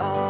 all.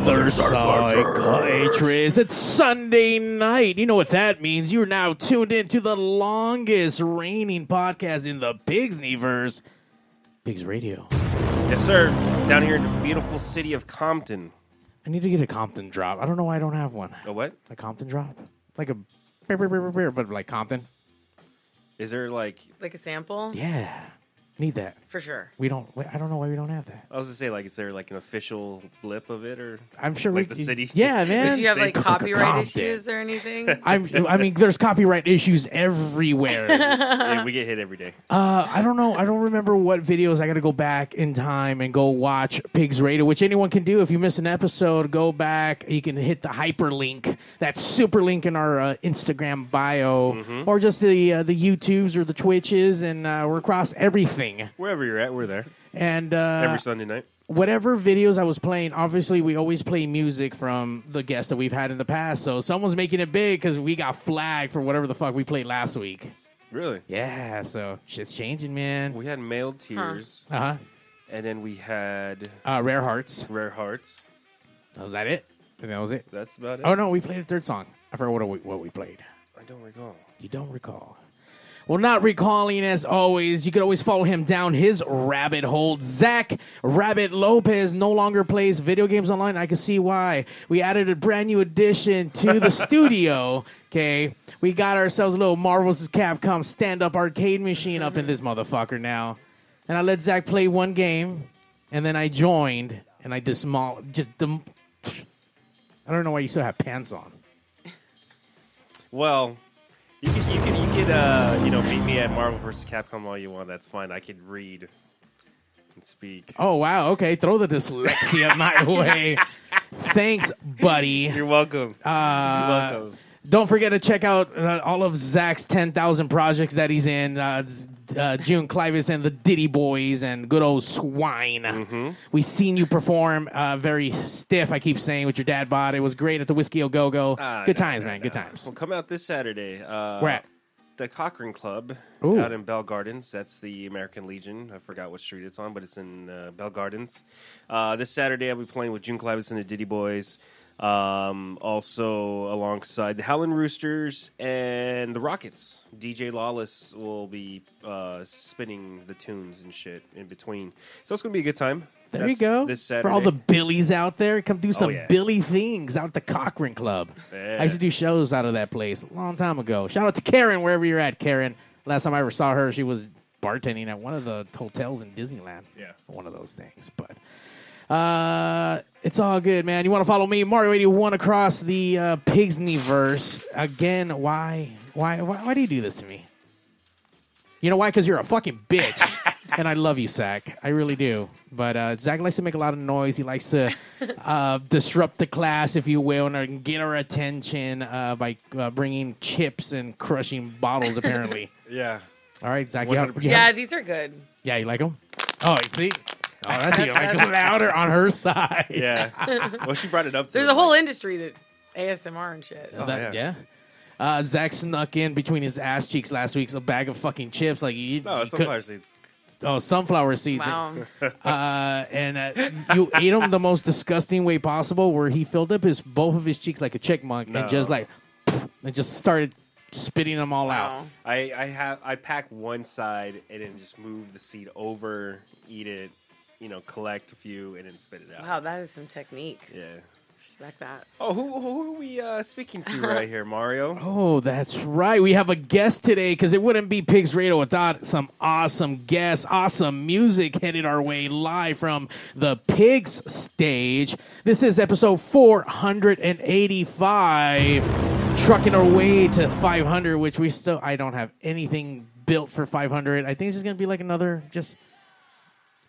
Other psychiatrist. It's Sunday night. You know what that means. You're now tuned in to the longest reigning podcast in the Pigsneyverse, Pigs Radio. Yes, sir. Down here in the beautiful city of Compton. I need to get a Compton drop. I don't know why I don't have one. A what? A Compton drop? Like a beer, beer, beer, beer, beer, but like Compton? Is there like? Like a sample? Yeah. Need that. For sure. We don't, I don't know why we don't have that. I was gonna say like, is there like an official blip of it or? I'm sure Like we the city? Yeah, man. Do you have like copyright issues or anything? I'm, I mean, there's copyright issues everywhere. Yeah, we get hit every day. Uh, I don't know. I don't remember what videos. I got to go back in time and go watch Pigs Radio, which anyone can do. If you miss an episode, go back. You can hit the hyperlink, that super link in our uh, Instagram bio, Mm-hmm. or just the uh, the YouTubes or the Twitches, and uh, we're across everything. Wherever you're at, we're there And uh, every Sunday night. whatever videos I was playing, obviously we always play music from the guests that we've had in the past. So someone's making it big because we got flagged for whatever the fuck we played last week. Really? Yeah, so shit's changing, man. We had Mailed Tears, Uh huh. and then we had Uh, Rare Hearts. Rare Hearts. Was that it? Think that was it. That's about it. Oh no, we played a third song. I forgot what we, what we played. I don't recall. You don't recall. Well, not recalling as always. You could always follow him down his rabbit hole. Zach Rabbit Lopez no longer plays video games online. I can see why. We added a brand new addition to the studio. Okay, we got ourselves a little Marvel's vs. Capcom stand-up arcade machine up in this motherfucker now, and I let Zach play one game, and then I joined and I dismol just dem- I don't know why you still have pants on. Well, you can you can you can uh you know beat me at Marvel vs. Capcom all you want. That's fine. I can read and speak. Oh wow, okay. Throw the dyslexia my way. Thanks, buddy. You're welcome. Uh, You're welcome. Don't forget to check out uh, all of Zach's 10,000 projects that he's in. Uh, uh, June Clivis and the Diddy Boys and good old Swine. Mm-hmm. we seen you perform uh, very stiff, I keep saying, with your dad bod. It was great at the Whisky a Go Go. Ah, good no, times, no, man. no. Good times. Well, come out this Saturday. Uh, Where at? The Cochrane Club Ooh. out in Bell Gardens. That's the American Legion. I forgot what street it's on, but it's in uh, Bell Gardens. Uh, this Saturday, I'll be playing with June Clivis and the Diddy Boys. Um, also, alongside the Howlin' Roosters and the Rockets. DJ Lawless will be uh, spinning the tunes and shit in between. So it's going to be a good time. There That's you go. This Saturday. For all the Billies out there, come do some Oh, yeah. Billy things out at the Cochrane Club. Yeah. I used to do shows out of that place a long time ago. Shout out to Karen, wherever you're at, Karen. Last time I ever saw her, she was bartending at one of the hotels in Disneyland. Yeah. One of those things. But uh, it's all good, man. You want to follow me, Mario81, across the uh, Pigsneyverse. Again, why? why? Why? Why do you do this to me? You know why? Because you're a fucking bitch. and I love you, Zach. I really do. But uh, Zach likes to make a lot of noise. He likes to uh, disrupt the class, if you will, and get our attention uh, by uh, bringing chips and crushing bottles, apparently. Yeah. All right, Zach. You have, 100%. you Yeah, these are good. yeah, you like them? Oh, you see? Oh, that's even like louder on her side. Yeah. well, she brought it up. To There's a whole like, industry that ASMR and shit. Oh, That- yeah. yeah. Uh, Zach snuck in between his ass cheeks last week a bag of fucking chips. Like you, No, you sunflower seeds. oh, sunflower seeds. Wow. Uh, and uh, you ate them the most disgusting way possible, where he filled up his both of his cheeks like a chipmunk No. and just like and just started spitting them all out. I, I have I pack one side and then just move the seed over, eat it, you know, collect a few and then spit it out. Wow, that is some technique. Yeah. Respect that. Oh, who who are we uh, speaking to right here, Mario? Oh, that's right. We have a guest today because it wouldn't be Pigs Radio without some awesome guests, awesome music headed our way live from the Pigs stage. This is episode 485, trucking our way to 500, which we still, I don't have anything built for 500. I think this is going to be like another just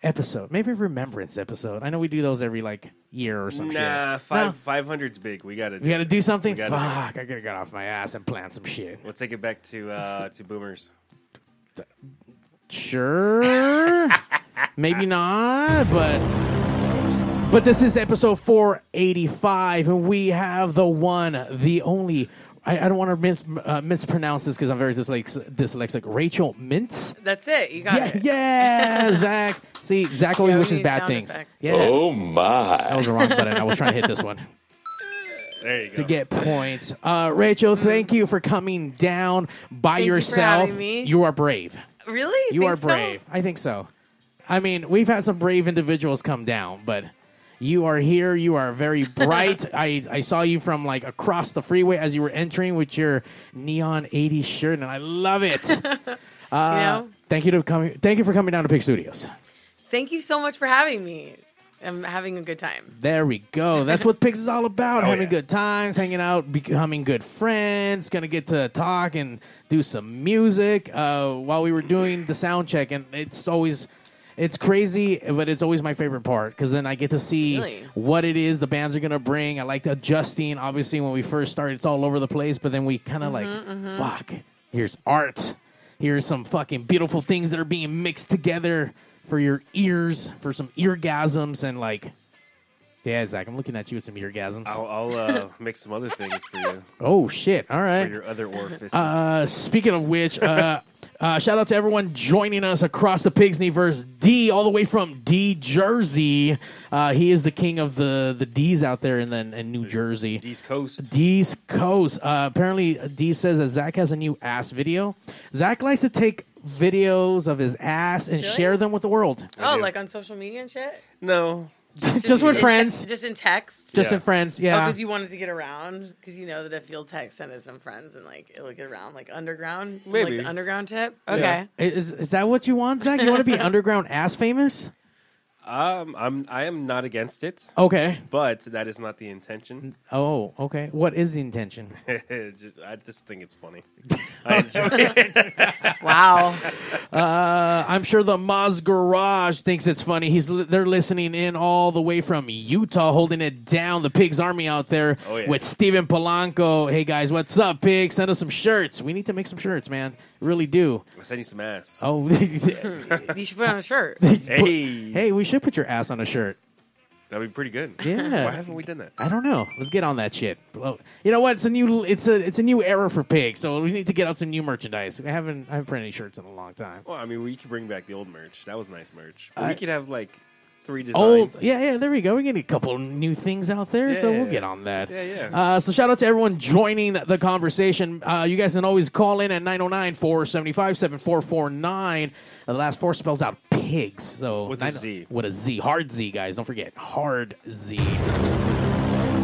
episode, maybe remembrance episode. I know we do those every like year or some Nah, shit. five No? five hundred's big. We gotta. We got to do something. We gotta do. Fuck! I gotta get off my ass and plan some shit. We'll take it back to uh, to boomers. Sure. Maybe not, but but this is episode 485, and we have the one, the only. I, I don't want to mis- uh, mispronounce this because I'm very dyslex- dyslexic. Rachel Mintz. That's it. You got Yeah, it. yeah, Zach. See, Zach always Yeah, wishes bad things. effects. Yeah, Oh my. that was the wrong button. I was trying to hit this one There you go. to get points. Uh, Rachel, thank you for coming down by Thank you for yourself. having me. You are brave. Really? You Think are so? brave. I think so. I mean, we've had some brave individuals come down, but you are here. You are very bright. I, I saw you from like across the freeway as you were entering with your neon 80s shirt, and I love it. uh, know? Thank you to coming. Thank you for coming down to Pig Studios. Thank you so much for having me. I'm having a good time. There we go. That's what Pigs is all about. Oh, having yeah. good times, hanging out, becoming good friends. Gonna get to talk and do some music. Uh, while we were doing the sound check, and it's always, it's crazy, but it's always my favorite part because then I get to see Really? what it is the bands are gonna bring. I like adjusting. Obviously, when we first started, it's all over the place, but then we kind of Mm-hmm, like, fuck. Here's art. Here's some fucking beautiful things that are being mixed together for your ears, for some eargasms, and like. Yeah, Zach, I'm looking at you with some eargasms. I'll, I'll uh, make some other things for you Oh shit! All for right. your other orifices. Uh, speaking of which, uh, uh, shout out to everyone joining us across the Pigsneyverse. D, all the way from D Jersey. Uh, he is the king of the the D's out there in the in New Jersey. East Coast. D's Coast. Uh, apparently, D says that Zach has a new ass video. Zach likes to take videos of his ass and Really? share them with the world, Oh, do. like on social media and shit? No, just with in friends, te- just in text? just Yeah. in friends. Oh, Yeah. because you wanted to get around? Because you know that if you'll text send it some friends and like it'll get around like underground? Maybe. Like the underground tip? Okay. is is that what you want, Zach? You want to be underground ass famous? Um, I'm I am not against it, Okay. but that is not the intention. Oh, okay. What is the intention? just I just think it's funny. I enjoy it. Wow. Uh, I'm sure the Moz Garage thinks it's funny. He's li- they're listening in all the way from Utah, holding it down. The Pigs Army out there Oh, yeah. with Steven Polanco. Hey guys, what's up, Pigs? Send us some shirts. We need to make some shirts, man. Really do. I'll send you some ass. Oh, you should put on a shirt. Hey, hey, we should put your ass on a shirt. that'd be pretty good. Yeah. Why haven't we done that? I don't know. Let's get on that shit. Well, you know what? It's a new it's a it's a new era for pigs, so we need to get out some new merchandise. I haven't I haven't printed any shirts in a long time. Well, I mean, we could bring back the old merch. That was nice merch. But I- we could have like three Old, yeah, yeah. There we go. We get a couple new things out there, so we'll Yeah. get on that. Yeah, yeah. Uh, so shout out to everyone joining the conversation. Uh, you guys can always call in at 909-475-7449. Uh, the last four spells out pigs. So With a nine- Z. With a Z. Hard Z, guys. Don't forget. Hard Z.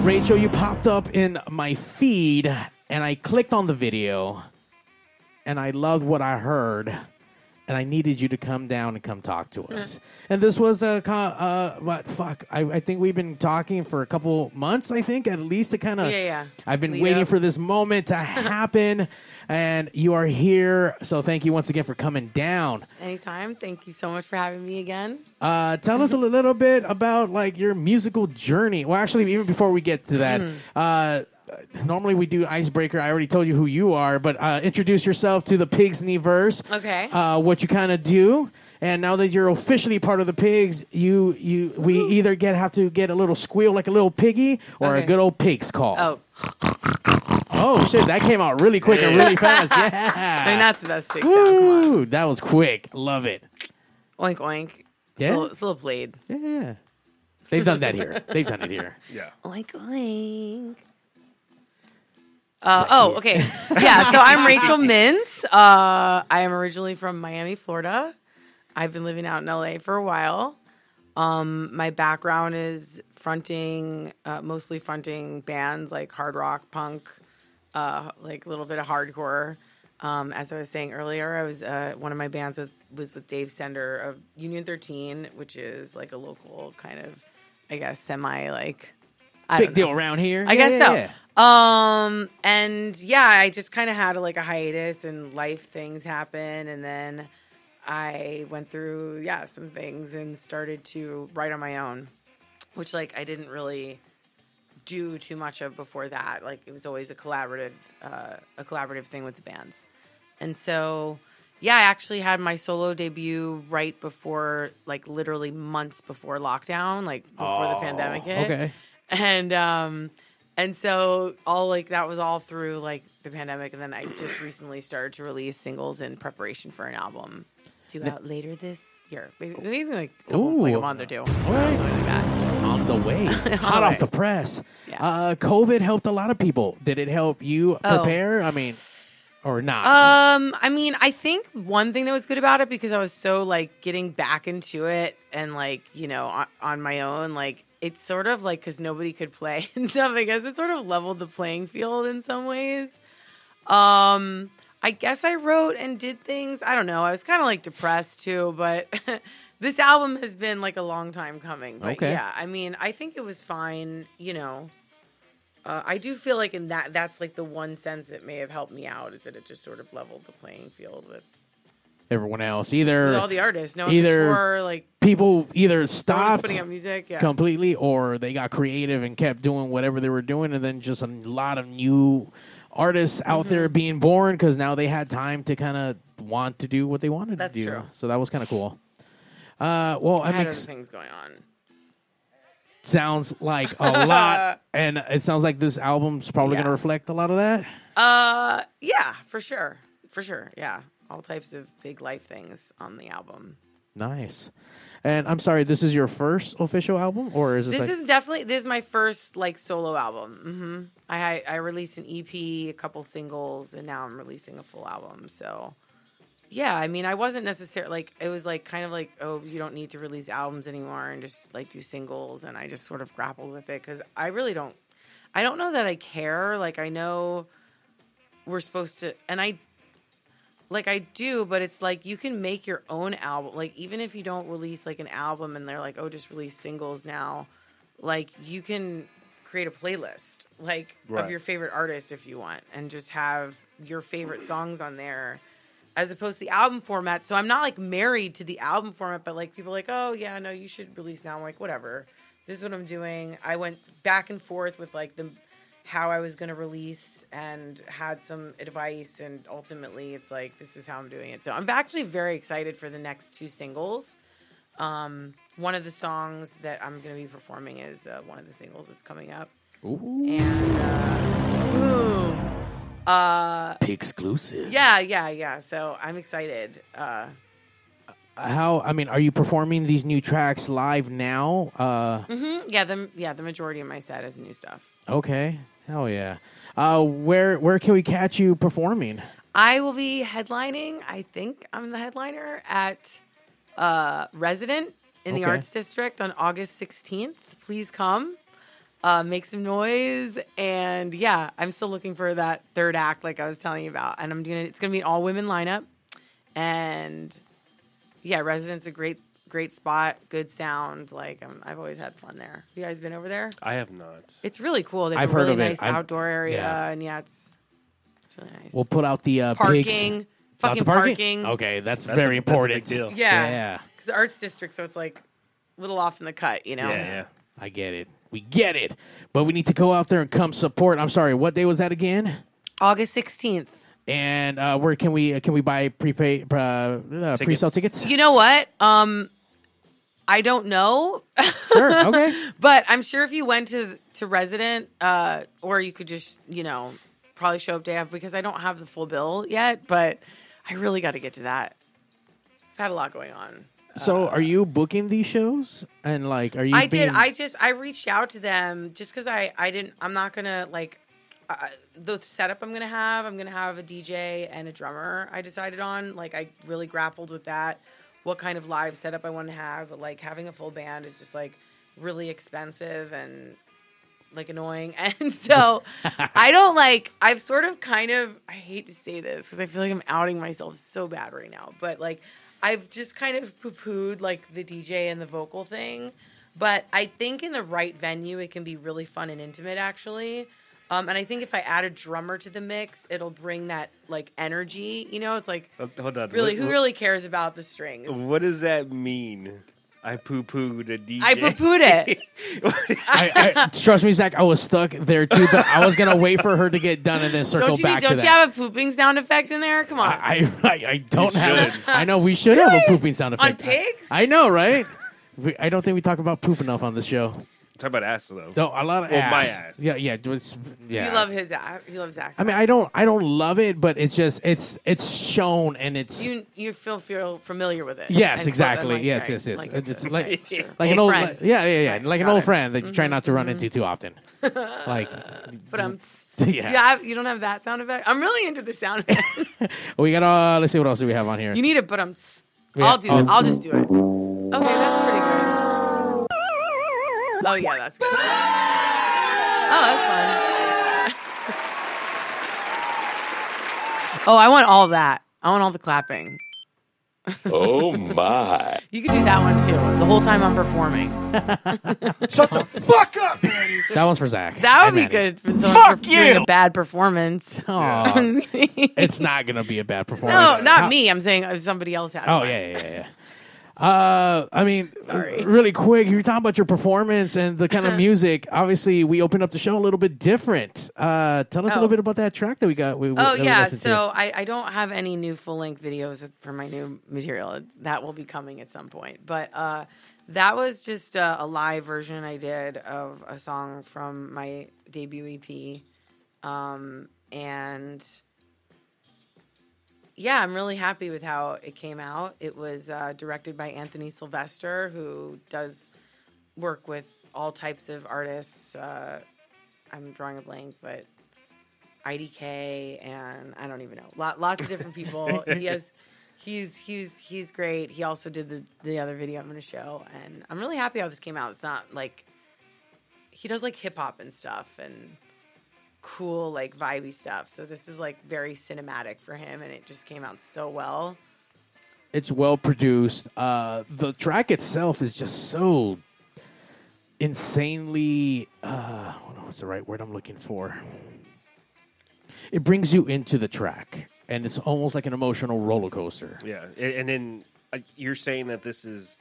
Rachel, you popped up in my feed, and I clicked on the video, and I loved what I heard, and I needed you to come down and come talk to us. and this was a, uh, what, fuck, I, I think we've been talking for a couple months, I think, at least to kind of, Yeah, yeah. I've been Lead waiting up. for this moment to happen, and you are here, so thank you once again for coming down. Anytime. Thank you so much for having me again. Uh, tell us a little bit about like your musical journey. Well, actually, even before we get to that, uh, normally we do icebreaker. I already told you who you are, but uh, introduce yourself to the Pigs verse. Okay. Uh, what you kind of do, and now that you're officially part of the Pigs, you you we either get have to get a little squeal like a little piggy or a good old pig's call. oh, Oh, shit! That came out really quick and really fast. Yeah. I mean, that's the best pig sound. Come on. Woo! That was quick. Love it. Oink, oink. Yeah? a little, it's a played. Yeah. They've done that here. They've done it here. Yeah. Oink, oink. Uh, oh, okay. Yeah, so I'm Rachel Mintz. Uh, I am originally from Miami, Florida. I've been living out in LA for a while. Um, my background is fronting, uh, mostly fronting bands like hard rock, punk, uh, like a little bit of hardcore. Um, as I was saying earlier, I was uh, one of my bands with, was with Dave Sender of Union 13, which is like a local kind of, I guess, semi like. I Big deal around here. I guess so. Um, and yeah, I just kind of had like a hiatus and life things happen, and then I went through yeah some things and started to write on my own, which like I didn't really do too much of before that. Like it was always a collaborative uh, a collaborative thing with the bands, and so yeah, I actually had my solo debut right before like literally months before lockdown, like before the pandemic hit Okay. And um and so all like that was all through like the pandemic and then i just recently started to release singles in preparation for an album due out later this year maybe, maybe it's like, a couple- like a month or two right. something like that On the way, hot off the press. Yeah. Uh, COVID helped a lot of people. Did it help you Oh. prepare? I mean, or not? Um, I mean, I think one thing that was good about it because I was so like getting back into it and like you know on, on my own, like it's sort of like because nobody could play and stuff. I guess it sort of leveled the playing field in some ways. Um, I guess I wrote and did things. I don't know. I was kind of like depressed too, but this album has been like a long time coming. But Okay. yeah, I mean, I think it was fine. You know, uh, I do feel like in that that's like the one sense it may have helped me out is that it just sort of leveled the playing field with, Everyone else, with either all the artists. No either could tour, like people either no one was stopped putting out music. Yeah, completely, or they got creative and kept doing whatever they were doing, and then just a lot of new artists out Mm-hmm. there being born because now they had time to kind of want to do what they wanted That's to do. true. So that was kind of cool. Uh, well, I I had things going on. sounds like a lot, and it sounds like this album's probably Yeah. going to reflect a lot of that. Uh, yeah, for sure, for sure. Yeah, all types of big life things on the album. Nice. And I'm sorry, this is your first official album, or is this? This like- is definitely this is my first like solo album. hmm I I released an EP, a couple singles, and now I'm releasing a full album. So, yeah, I mean, I wasn't necessarily like it was like kind of like oh, you don't need to release albums anymore and just like do singles. And I just sort of grappled with it because I really don't. I don't know that I care. Like I know we're supposed to, and I like I do, but it's like you can make your own album. Like even if you don't release like an album and they're like, "Oh, just release singles now." Like you can create a playlist like Right. of your favorite artist if you want and just have your favorite songs on there as opposed to the album format. So I'm not like married to the album format, but like people are like, "Oh, yeah, no, you should release now." I'm like, "Whatever. This is what I'm doing." I went back and forth with like the how I was going to release and had some advice. And ultimately, it's like, this is how I'm doing it. So I'm actually very excited for the next two singles. Um, one of the songs that I'm going to be performing is uh, one of the singles that's coming up. Ooh, And uh, boom. Uh, exclusive. yeah, yeah, yeah. So I'm excited. Uh, How? I mean, are you performing these new tracks live now? Uh, mhm. Yeah, the yeah the majority of my set is new stuff. okay. Hell yeah. Uh, where where can we catch you performing? I will be headlining. I think I'm the headliner at uh, Resident in the Okay. Arts District on August 16th. Please come, uh, make some noise, and yeah, I'm still looking for that third act, like I was telling you about. And I'm doing it. It's going to be an all women lineup, and yeah, Resident's a great great spot, good sound. Like i I've always had fun there. Have you guys been over there? I have not. It's really cool. They have I've a heard really of it. nice I'm- outdoor area, yeah. and yeah, it's it's really nice. We'll put out the uh, parking, pigs. fucking Lots of parking. Okay, that's, That's very a- that's a important. big deal. Yeah, Yeah. because the arts district, so it's like a little off in the cut, you know. Yeah, yeah. I get it. We get it. But we need to go out there and come support. I'm sorry. What day was that again? August sixteenth. And uh, where can we uh, can we buy prepaid uh, uh, pre-sale tickets? You know what? Um, I don't know. Sure. Okay. but I'm sure if you went to to resident, uh, or you could just you know probably show up day after because I don't have the full bill yet, but I really got to get to that. I've had a lot going on. So, are you booking these shows? And like, are you? I being- did. I just I reached out to them just because I I didn't. I'm not gonna like uh, the setup I'm gonna have. I'm gonna have a DJ and a drummer. I decided on like I really grappled with that. What kind of live setup I want to have? But like having a full band is just like really expensive and like annoying. And so I don't like. I've sort of kind of. I hate to say this because I feel like I'm outing myself so bad right now. But like I've just kind of poo pooed like the DJ and the vocal thing. But I think in the right venue, it can be really fun and intimate, actually. Um, and I think if I add a drummer to the mix, it'll bring that like energy. You know, it's like Oh, Hold on. really, What- who really cares about the strings? What does that mean? I poo pooed a DJ. I poo-pooed it. I, I, trust me, Zach. I was stuck there too, but I was gonna wait for her to get done and then circle Don't you? back Don't to you that. have a pooping sound effect in there? Come on. I, I, I don't You have. should. it. I know we should have a pooping sound effect On pigs? I, I know, right? We, I don't think we talk about poop enough on this show. Talk about ass though. No, a lot of Well, ass. my ass. Yeah, yeah, it's- yeah. You love his. ass. You love Zach. I mean, I don't, I don't love it, but it's just, it's, it's shown and it's. You you feel feel familiar with it. Yes, And- exactly. and, like, yes, right, yes, yes. like it's, it's it's a- like, sure. like Old an old, friend. like- yeah, yeah, yeah, Right, like an got old it. friend that you try not to run Mm-hmm. into too often. like, But I'm. Yeah. You, have, you don't have that sound effect. I'm really into the sound. effect. we got. Uh, let's see what else do we have on here. you need it, but I'm. s- Yeah. I'll do it. I'll just do it. Okay, that's pretty good. Oh yeah, that's good. Oh, that's fun. oh, I want all that. I want all the clapping. Oh my. You could do that one too. The whole time I'm performing. Shut the fuck up, Manny. that one's for Zach. That would be Maddie. good for someone Fuck for doing you! a bad performance. Oh, Aw, it's not gonna be a bad performance. No, not How- me. I'm saying if somebody else had. Oh one. yeah, yeah, yeah. Uh, I mean, Sorry. really quick, you were talking about your performance and the kind of music. Obviously, we opened up the show a little bit different. Uh, tell us a Oh. little bit about that track that we got. We, Oh yeah, so I, I don't have any new full length videos for my new material. That will be coming at some point. But uh, that was just a, a live version I did of a song from my debut EP, um, and yeah, I'm really happy with how it came out. It was uh, directed by Anthony Sylvester, who does work with all types of artists. Uh, I'm drawing a blank, but IDK and I don't even know. Lot, lots of different people. he has he's he's he's great. He also did the the other video I'm going to show and I'm really happy how this came out. It's not like he does like hip hop and stuff and cool like vibey stuff. So this is like very cinematic for him and it just came out so well. it's well produced. Uh, the track itself is just so insanely. Uh, what's the right word I'm looking for? It brings you into the track, and it's almost like an emotional roller coaster. Yeah, and, and then uh, you're saying that this is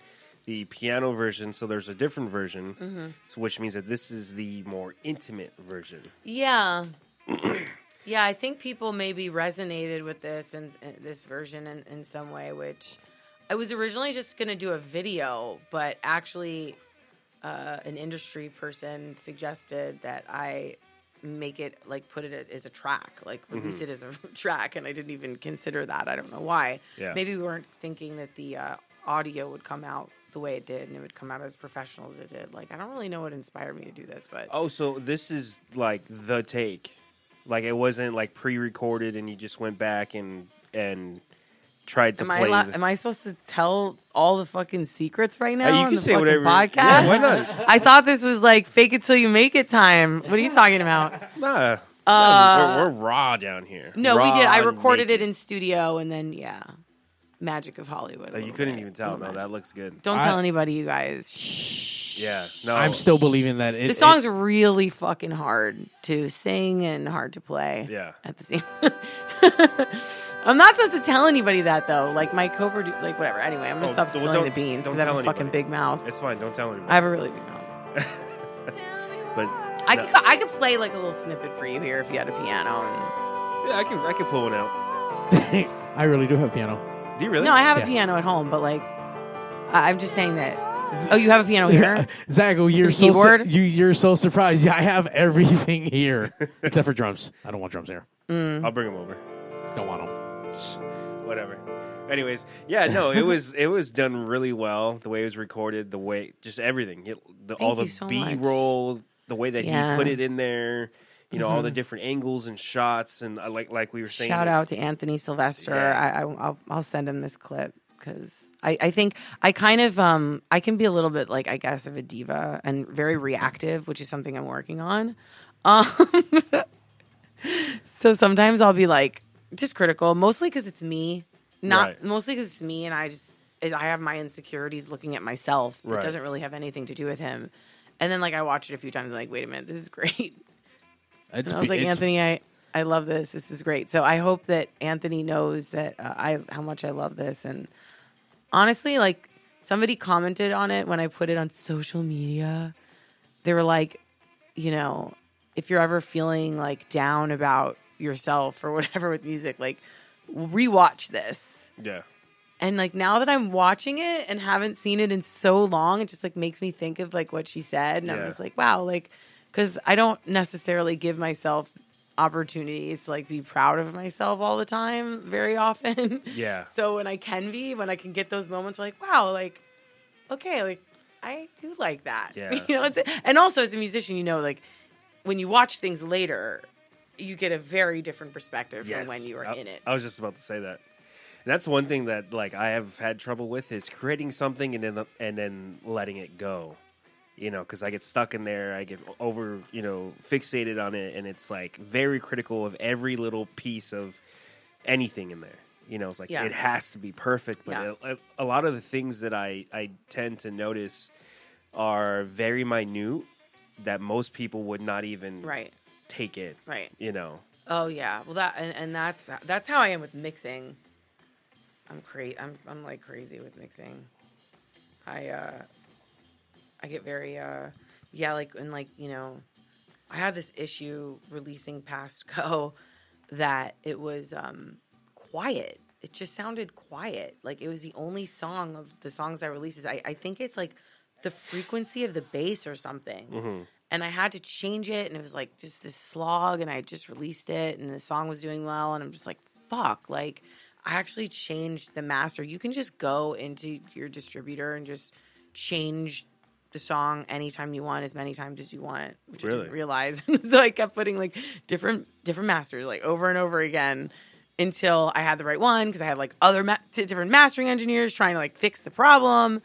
the piano version, so there's a different version, Mm-hmm. so which means that this is the more intimate version. Yeah. yeah, I think people maybe resonated with this and, and this version in, in some way, which I was originally just going to do a video, but actually, uh, an industry person suggested that I make it like put it as a track, like release it as a track, and I didn't even consider that. I don't know why. Yeah. Maybe we weren't thinking that the uh, audio would come out the way it did, and it would come out as professional as it did. Like I don't really know what inspired me to do this, but Oh, so this is like the take, like it wasn't like pre-recorded, and you just went back and and tried to Am I play. allo- the- am I supposed to tell all the fucking secrets right now? Uh, you on can the say fucking whatever- Podcast. Yeah, why not? I thought this was like fake it till you make it time. What are you talking about? Nah, Uh, we're, we're raw down here. No, we did. I recorded it in studio, and then yeah, magic of Hollywood. a Uh, you little couldn't bit. even tell. Little No, that looks good. Don't I- tell anybody, you guys. Shh. Yeah, no, I'm still believing that it, The song's really fucking hard to sing and hard to play. Yeah. At the same. Time I'm not supposed to tell anybody that though. Like my co-producer, like whatever. Anyway, I'm gonna Oh, stop well, spilling don't- the beans don't because I have tell a fucking anybody. big mouth. It's fine. Don't tell anybody. I have a really big mouth. but I no. could I could play like a little snippet for you here if you had a piano. And... yeah, I can I can pull one out. I really do have a piano. Do you really? No, I have Yeah. a piano at home, but like I- I'm just saying that. Oh, you have a piano here? Zach, oh, you're The so su- you, you're so surprised. Yeah, I have everything here except for drums. I don't want drums here. Mm. I'll bring them over. Don't want them. Whatever. Anyways, yeah, no, it was it was done really well. The way it was recorded, the way just everything, it, the, all the you so B much. roll, the way that Yeah. he put it in there. You know all Mhm. the different angles and shots, and I like like we were saying. Shout out to Anthony Sylvester. Yeah. I, I, I'll, I'll send him this clip because I, I think I kind of um I can be a little bit like I guess of a diva and very reactive, which is something I'm working on. Um, so sometimes I'll be like just critical, mostly because it's me, not Right. mostly because it's me, and I just I have my insecurities looking at myself. It Right. doesn't really have anything to do with him. And then like I watch it a few times, and like wait a minute, this is great. It's And I was be- like, Anthony, I, I love this. This is great. So I hope that Anthony knows that uh, I how much I love this. And honestly, like somebody commented on it when I put it on social media. They were like, you know, if you're ever feeling like down about yourself or whatever with music, like rewatch this. Yeah. And like now that I'm watching it and haven't seen it in so long, it just like makes me think of like what she said, and Yeah. just like, wow, like because I don't necessarily give myself opportunities to like be proud of myself all the time very often. Yeah. so when I can be, when I can get those moments, where like, wow, like okay, like I do like that. Yeah. you know, it's, and also as a musician, you know, like when you watch things later, you get a very different perspective Yes. from when you were I, in it. I was just about to say that. And that's one thing that like I have had trouble with is creating something and then and then letting it go. You know, because I get stuck in there, I get over, you know, fixated on it, and it's like very critical of every little piece of anything in there. You know, it's like Yeah. it has to be perfect, but Yeah. a, a lot of the things that I I tend to notice are very minute that most people would not even right, take in. right. You know, Oh yeah, well that and, and that's that's how I am with mixing. I'm crazy. I'm I'm like crazy with mixing. I uh, I get very uh, yeah, like and like you know, I had this issue releasing past go that it was um quiet. It just sounded quiet. Like it was the only song of the songs I releases. I I think it's like the frequency of the bass or something hmm and I had to change it, and it was like just this slog, and I just released it, and the song was doing well, and I'm just like, fuck, like I actually changed the master. You can just go into your distributor and just change the song anytime you want, as many times as you want, which I didn't realize. so I kept putting like different different masters, like over and over again. Until I had the right one, because I had like other ma- different mastering engineers trying to like fix the problem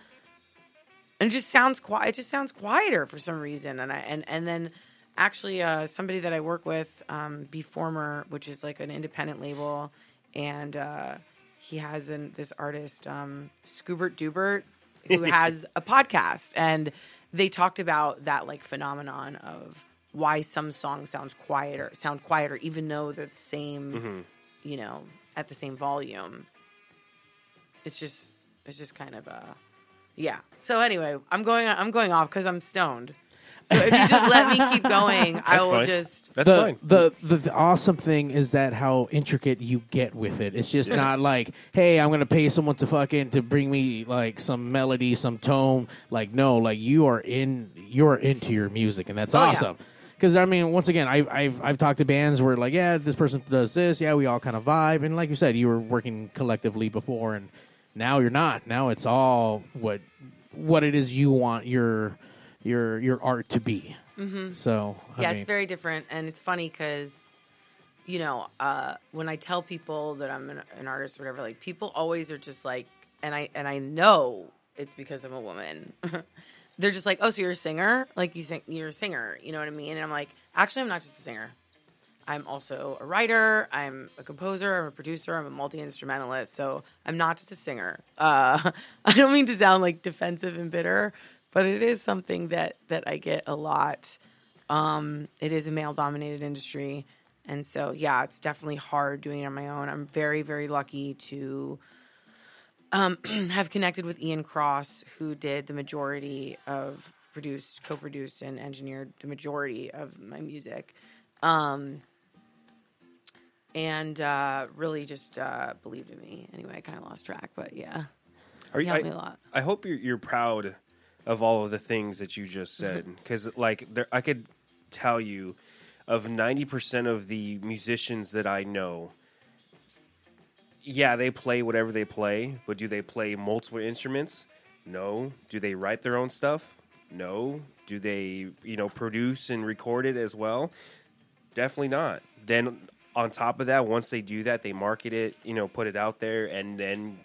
and it just sounds quiet. It just sounds quieter for some reason. And I and and then actually uh, somebody that I work with, um, Beformer, which is like an independent label, and uh, he has an, this artist, um, Scoobert Dubert, who has a podcast, and they talked about that like phenomenon of why some songs sounds quieter, sound quieter, even though they're the same, hmm you know, at the same volume. It's just it's just kind of uh yeah. So anyway, I'm going I'm going off because I'm stoned. So if you just let me keep going, I That's will fine. just That's the, fine. The, the the awesome thing is that how intricate you get with it. It's just not like, hey, I'm gonna pay someone to fucking to bring me like some melody, some tone. Like no, like you are in, you are into your music, and that's Oh, yeah. awesome. Because I mean, once again, I, I've I've talked to bands where like, yeah, this person does this, yeah, we all kind of vibe, and like you said, you were working collectively before, and now you're not. Now it's all what what it is you want your your your art to be. Mm-hmm. So I yeah, mean, it's very different, and it's funny because, you know, uh, when I tell people that I'm an, an artist or whatever, like people always are just like, and I and I know it's because I'm a woman. They're just like, oh, so you're a singer? Like you sing, you're a singer. You know what I mean? And I'm like, actually, I'm not just a singer. I'm also a writer. I'm a composer. I'm a producer. I'm a multi instrumentalist. So I'm not just a singer. Uh, I don't mean to sound like defensive and bitter, but it is something that that I get a lot. Um, it is a male dominated industry, and so yeah, it's definitely hard doing it on my own. I'm very very lucky to um, have connected with Ian Cross, who did the majority of produced, co-produced, and engineered the majority of my music. Um, and uh, really just uh, believed in me. Anyway, I kind of lost track, but yeah, Are you, helped I, me a lot. I hope you're you're proud of all of the things that you just Mm-hmm. said because like there, I could tell you of 90% of the musicians that I know yeah, they play whatever they play, but do they play multiple instruments? No. Do they write their own stuff? No. Do they, you know, produce and record it as well? Definitely not. Then on top of that, once they do that, they market it, you know, put it out there and then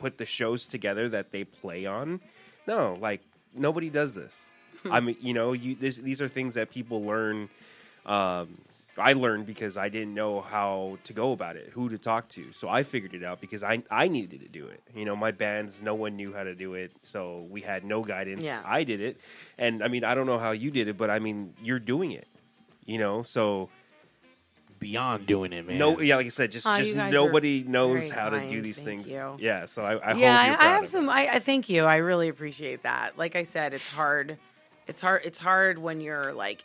put the shows together that they play on. No, like nobody does this. I mean, you know, you this, these are things that people learn. Um, I learned because I didn't know how to go about it, who to talk to. So I figured it out because I I needed to do it. You know, my bands, no one knew how to do it, so we had no guidance. Yeah. I did it, and I mean, I don't know how you did it, but I mean, you're doing it. You know, so Beyond doing it, man. no, yeah, like I said, just Aw, just you guys are nobody knows very how to do kind. these Thank things. you. Yeah, so I, I yeah, hope you're I, I proud have of some. I, I thank you. I really appreciate that. Like I said, it's hard. It's hard. It's hard when you're like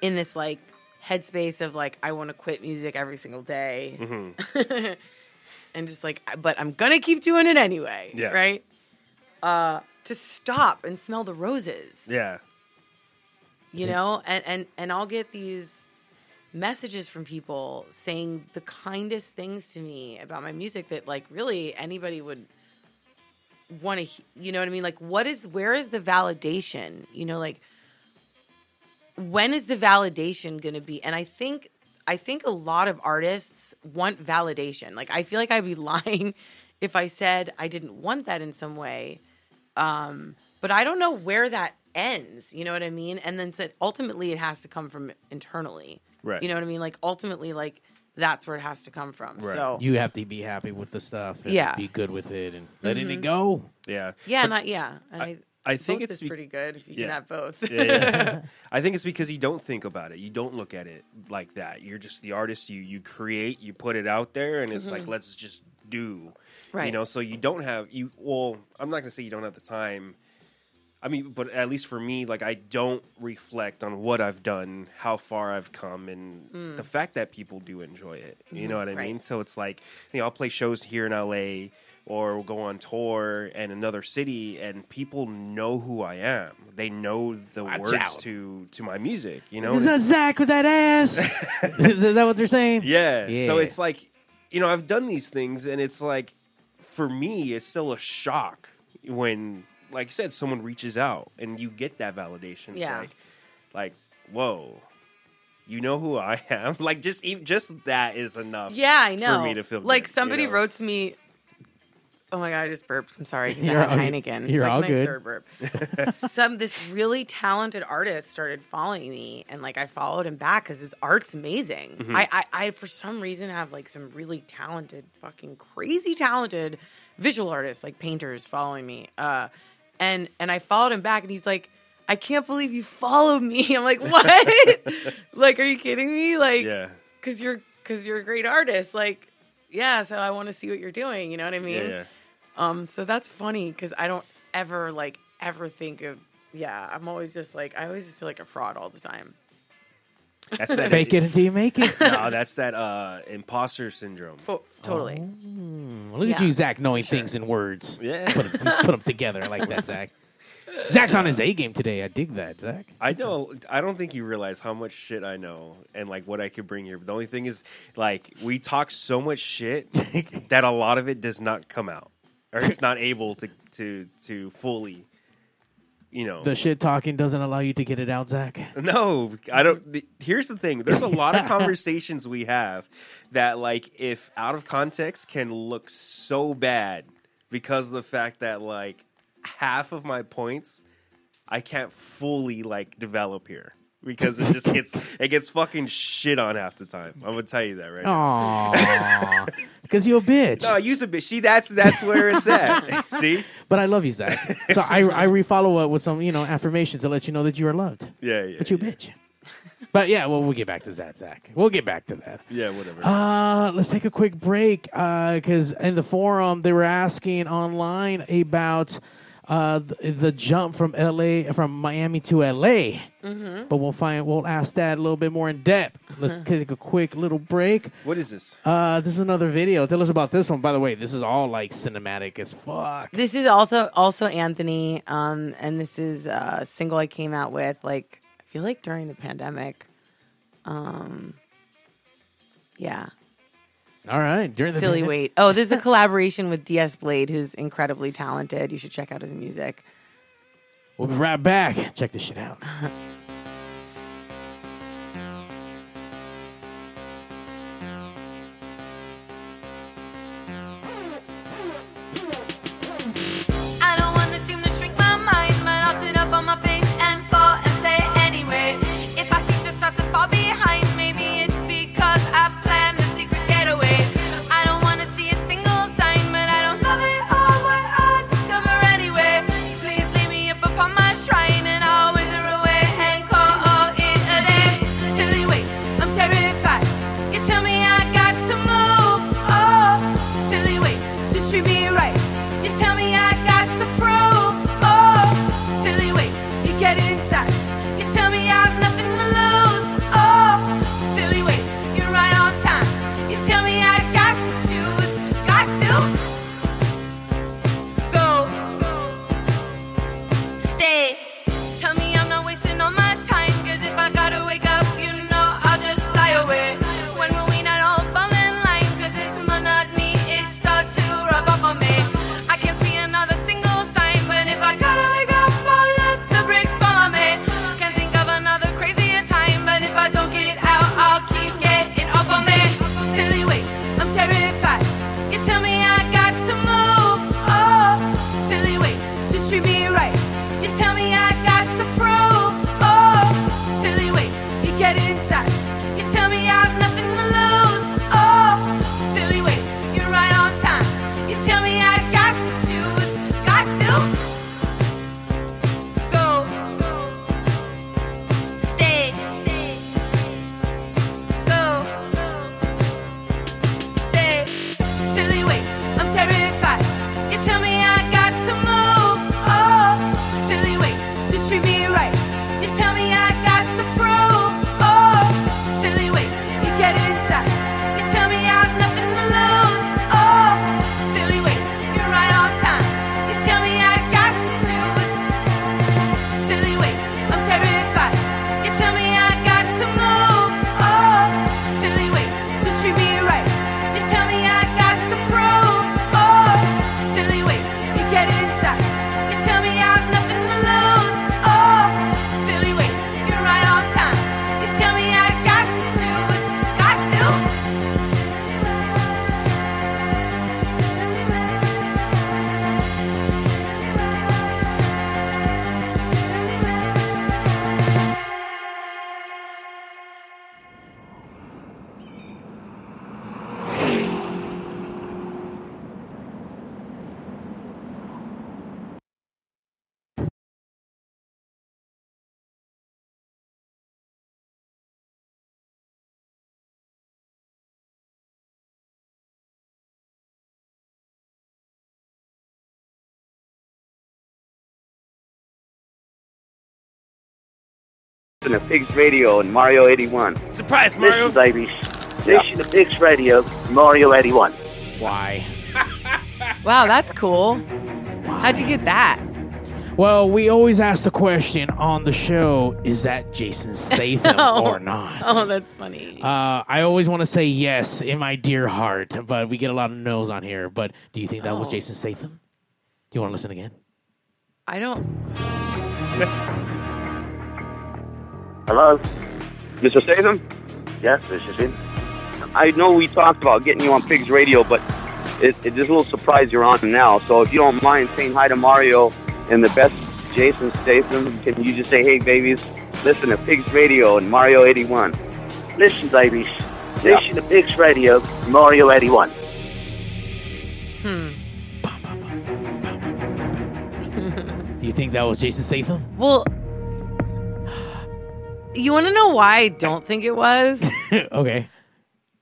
in this like headspace of like I want to quit music every single day, it. Mhm. and just like, but I'm gonna keep doing it anyway. Yeah. Right. Uh, to stop and smell the roses. Yeah, you know and and and i'll get these messages from people saying the kindest things to me about my music that like really anybody would want to you know what i mean? Like what is where is the validation? You know like when is the validation going to be? And i think i think a lot of artists want validation. Like i feel like i'd be lying if i said i didn't want that in some way. Um but i don't know where that ends you know what i mean? And then said ultimately it has to come from internally right. you know what i mean like ultimately like that's where it has to come from Right. so You have to be happy with the stuff. And Yeah. Be good with it and letting Mhm. it go. yeah, yeah But and I, yeah and I, I think both it's is be- pretty good if you yeah. can have both yeah, yeah. I think it's because you don't think about it. You don't look at it like that. You're just the artist. You you create. You put it out there, and it's like let's just do. Mm-hmm. right You know, so you don't have you. Well, I'm not gonna say you don't have the time. I mean, but at least for me, like I don't reflect on what I've done, how far I've come, and the fact that people do enjoy it. You know what I Mm. Right. mean? So it's like, you know, I'll play shows here in LA or we'll go on tour in another city, and people know who I am. They know the Watch words out. to to my music. You know, Is that Zach with that ass? is that what they're saying? yeah. So it's like, you know, I've done these things, and it's like, for me, it's still a shock when, like you said, someone reaches out and you get that validation. It's Yeah. like, like, whoa, you know who I am. like, just even just that is enough. yeah i know For me to feel like good, you somebody know? wrote to me Oh my god! I just burped. I'm sorry. I You're had all- Heineken. you're it's like all my good. third burp. Some this really talented artist started following me, and like I followed him back because his art's amazing. Mm-hmm. I, I I for some reason have like some really talented, fucking crazy talented visual artists like painters following me. Uh, and and I followed him back, and he's like, "I can't believe you followed me." I'm like, "What? like, are you kidding me? Like, Yeah. because you're because you're a great artist. Like, yeah. So I want to see what you're doing. You know what I mean? Yeah. yeah. Um, so that's funny because I don't ever like ever think of yeah. I'm always just like I always feel like a fraud all the time. That's that. Fake it until you make it. No, that's that uh, imposter syndrome. Fo- totally. Mm, look at Yeah, you, Zach, knowing things in words. Yeah. Put them, put 'em together. I like that, Zach. Zach's on his A game today. I dig that, Zach. I know. I don't think you realize how much shit I know and like what I could bring here. But the only thing is, like, we talk so much shit that a lot of it does not come out, or it's not able to to to fully, you know. The shit talking doesn't allow you to get it out, Zach. No, I don't. The, here's the thing: there's a lot of conversations we have that, like, if out of context, can look so bad because of the fact that, like, half of my points I can't fully like develop here because it just gets it gets fucking shit on half the time. I'm gonna tell you that right now. Because you're a bitch. No, use a bitch. See, that's that's where it's at. See, But I love you, Zach. So I, I refollow up with some, you know, affirmations to let you know that you are loved. yeah, yeah, But you a bitch. But yeah, well, we'll get back to that, Zach. We'll get back to that. yeah, whatever. Uh, let's take a quick break because in the forum they were asking online about uh, the, the jump from LA from Miami to LA. Mm-hmm. But we'll find we'll ask that a little bit more in depth. Let's take a quick little break. what is this? Uh, this is another video. Tell us about this one. By the way, this is all like cinematic as fuck. This is also also Anthony, um, and this is a single I came out with like I feel like during the pandemic. Um, yeah, All right, during the silly pandemic- weight. Oh, this is a collaboration with DS Blade, who's incredibly talented. You should check out his music. We'll be right back. Check this shit out. to Pigs Radio and Mario 81. Surprise, Mario. Listen, babies. Listen to Pigs Radio, Mario 81. Why? Wow, that's cool. How'd you get that? Well, we always ask the question on the show: Is that Jason Statham Oh. or not? Oh, that's funny. Uh, I always want to say yes in my dear heart, but we get a lot of no's on here. But do you think that was Oh. Jason Statham? Do you want to listen again? I don't. Hello? Mr. Statham? Yes, this is him. I know we talked about getting you on Pigs Radio, but it, it's a little surprise you're on now. So if you don't mind saying hi to Mario and the best Jason Statham, can you just say, hey, babies, listen to Pigs Radio and Mario 81? Listen, babies. Listen to Pigs Radio, Mario 81. Hmm. Do you think that was Jason Statham? Well, you want to know why I don't think it was? okay.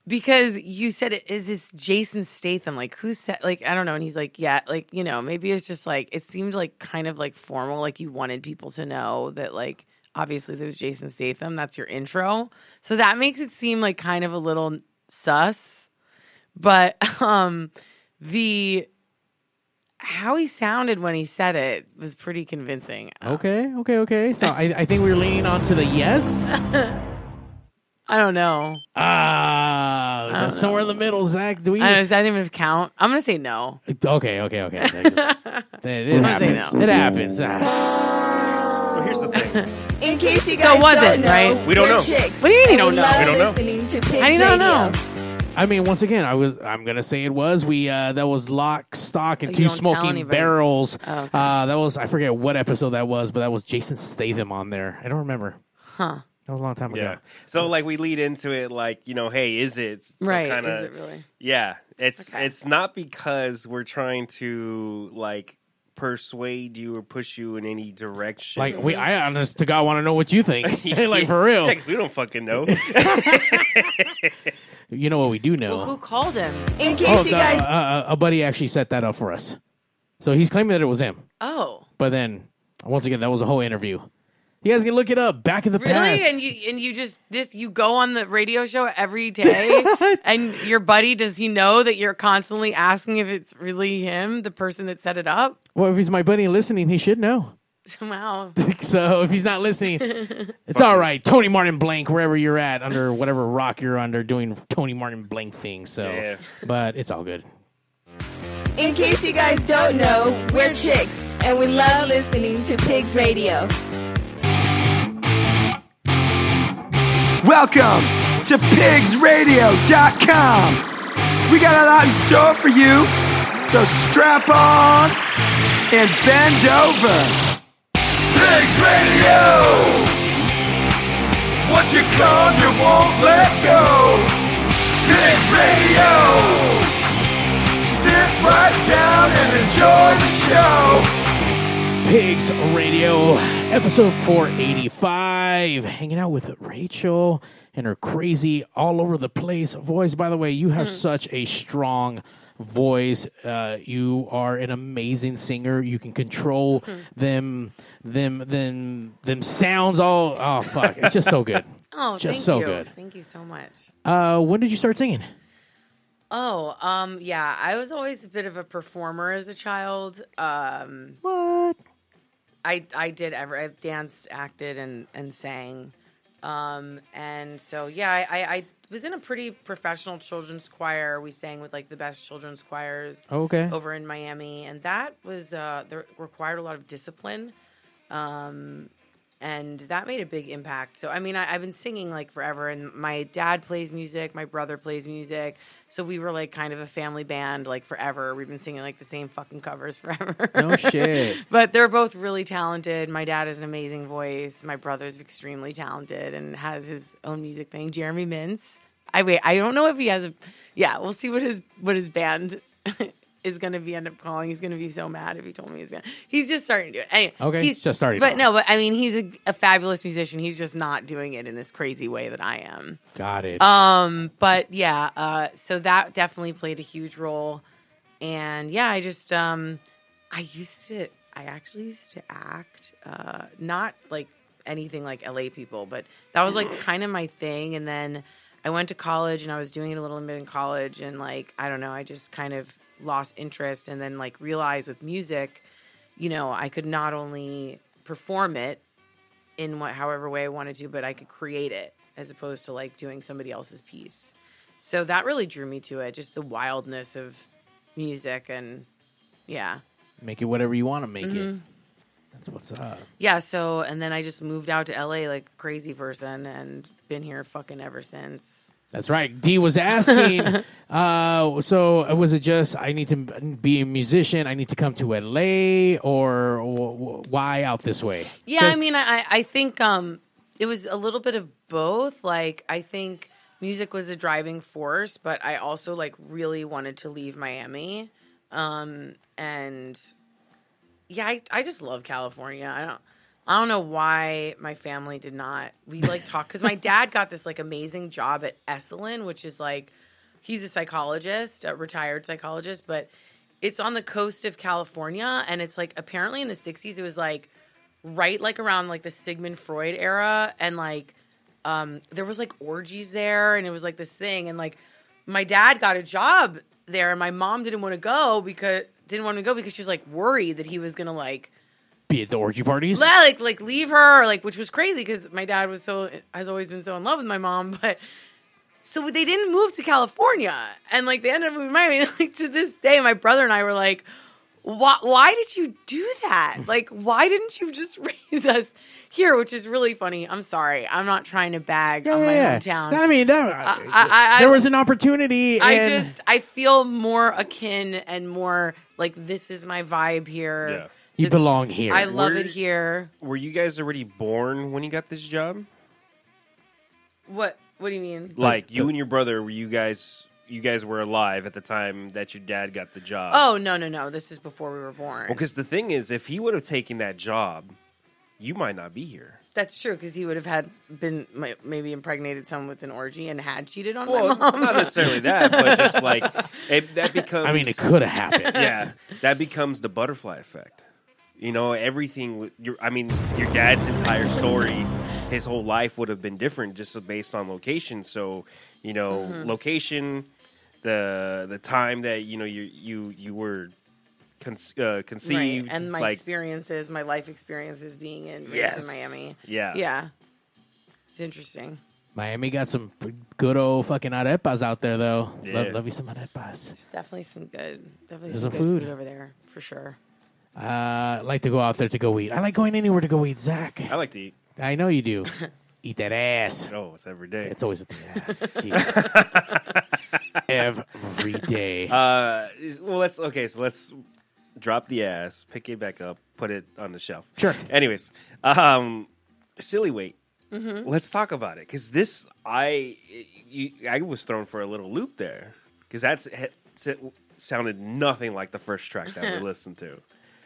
Because you said it is this Jason Statham. Like who said like I don't know. And he's like, yeah, like, you know, maybe it's just like it seemed like kind of like formal, like you wanted people to know that like obviously there's Jason Statham. That's your intro. So that makes it seem like kind of a little sus. But um the how he sounded when he said it was pretty convincing. Okay, okay, okay. So I, I think we're leaning on to the yes. I don't know. Ah, don't that's somewhere in the middle, Zach. Do we? I don't know, does that even count? I'm gonna say no. Okay, okay, okay. It, it I'm gonna say happens. no. It happens. Ah. Well, here's the thing. In case you So guys was don't it, know, right? We don't we're know. Chicks, What do you mean you don't know? We don't know. listening How do you not Radio. know? I mean, once again, I was. I'm gonna say it was. We uh that was lock, stock, and Oh, you two don't tell smoking anybody. barrels. Oh, okay. Uh, that was. I forget what episode that was, but that was Jason Statham on there. I don't remember. Huh. That was a long time Yeah. ago. So like we lead into it like, you know, hey, is it So Right. Kinda, Is it really? Yeah. It's Okay. it's not because we're trying to like persuade you or push you in any direction. Like we, I honest to God want to know what you think. like for real. Yeah, 'cause we don't fucking know. You know what we do know. Well, who called him? In case oh, you the- guys uh, uh, a buddy actually set that up for us. So he's claiming that it was him, Oh, but then once again, that was a whole interview. You guys can look it up. Back in the really? past. And you and you just this you go on the radio show every day, and your buddy does he know that you're constantly asking if it's really him, the person that set it up? Well, if he's my buddy listening, he should know. Wow. so if he's not listening, it's all right. Tony Martin Blank, wherever you're at, under whatever rock you're under, doing Tony Martin Blank things. So, Yeah. but it's all good. in case you guys don't know, we're chicks and we love listening to Pigs Radio. Welcome to pigsradio.com. We got a lot in store for you, so strap on and bend over. Pigs Radio! Once you come, you won't let go. Pigs Radio! Sit right down and enjoy the show. Pigs Radio, episode 485. Hanging out with Rachel and her crazy, all over the place voice. By the way, you have mm. such a strong voice. Uh, you are an amazing singer. You can control them, them, them, them sounds. All oh fuck, it's just so good. Oh, Just so you. good. Thank you so much. Uh, when did you start singing? Oh, um, yeah, I was always a bit of a performer as a child. Um, What? I I did ever I danced, acted, and and sang, um, and so yeah, I, I I was in a pretty professional children's choir. We sang with like the best children's choirs Okay. over in Miami, and that was uh, required a lot of discipline, um, and that made a big impact. So I mean, I, I've been singing like forever, and my dad plays music, my brother plays music, so we were like kind of a family band like forever. We've been singing like the same fucking covers forever. No shit. but they're both really talented. My dad has an amazing voice. My brother's extremely talented and has his own music thing. Jeremy Mintz. I wait. I don't know if he has a. Yeah, we'll see what his what his band is going to be end up calling. He's going to be so mad if he told me his band. He's just starting to do it. Anyway, Okay, he's just starting But no, but I mean, he's a, a fabulous musician. He's just not doing it in this crazy way that I am. Got it. Um, but yeah, uh, so that definitely played a huge role. And yeah, I just um I used to I actually used to act, uh, not like anything like LA people, but that was like kind of my thing. And then I went to college and I was doing it a little bit in college, and like I don't know, I just kind of lost interest, and then like realized with music, you know, I could not only perform it in what however way I wanted to, but I could create it as opposed to like doing somebody else's piece. So that really drew me to it, just the wildness of music and yeah. Make it whatever you want to make it. Mhm. That's what's up. Yeah, so and then I just moved out to LA like a crazy person and been here fucking ever since. That's right. D was asking. uh, so was it just I need to be a musician? I need to come to LA, or w- w- why out this way? Yeah, I mean, I I think um it was a little bit of both. Like I think music was a driving force, but I also like really wanted to leave Miami. Um and yeah, I I just love California. I don't I don't know why my family did not. We like talk cuz my dad got this like amazing job at Esalen, which is like he's a psychologist, a retired psychologist, but it's on the coast of California and it's like apparently in the 60s it was like right like around like the Sigmund Freud era and like um there was like orgies there and it was like this thing and like my dad got a job there and my mom didn't want to go because didn't want to go because she was like worried that he was to like Be at the orgy parties. yeah, like like leave her, like which was crazy because my dad was so has always been so in love with my mom, but so they didn't move to California, and like they ended up moving to Miami. Like to this day, my brother and I were like, "Why? Why did you do that? Like, why didn't you just raise us here?" Which is really funny. I'm sorry, I'm not trying to bag on my Yeah. hometown. I mean, that, I- I- I- there was an opportunity. I and- just I feel more akin and more like this is my vibe here. Yeah. You belong here. I love Were- it here. Were you guys already born when you got this job? What What do you mean? Like you and your brother, were you guys? You guys were alive at the time that your dad got the job. Oh no no no! This is before we were born. Well, because the thing is, if he would have taken that job, you might not be here. That's true because he would have had been maybe impregnated someone with an orgy and had cheated on Well, my mom. not necessarily that, but just like it, that becomes. I mean, it could have happened. yeah, that becomes the butterfly effect. You know, everything. Your, I mean, your dad's entire story, his whole life would have been different just based on location. So, you know, Mhm. location, the the time that you know you you you were con- uh, right. conceived, and my like experiences, my life experiences being in Yes. in Miami. Yeah. yeah, it's interesting. Miami got some good old fucking arepas out there, though. Yeah. Love, love you some arepas. There's definitely some good, definitely There's some some good food. food. over there for sure. Uh, I like to go out there to go eat. I like going anywhere to go eat, Zach. I like to eat. I know you do. eat that ass. Oh, it's every day. It's always with the ass. Jeez. Every day. Uh, well, let's okay. So let's drop the ass, pick it back up, put it on the shelf. Sure. Anyways, um, silly weight. Mhm. Let's talk about it because this I you, I was thrown for a little loop there because that's it sounded nothing like the first track that we listened to.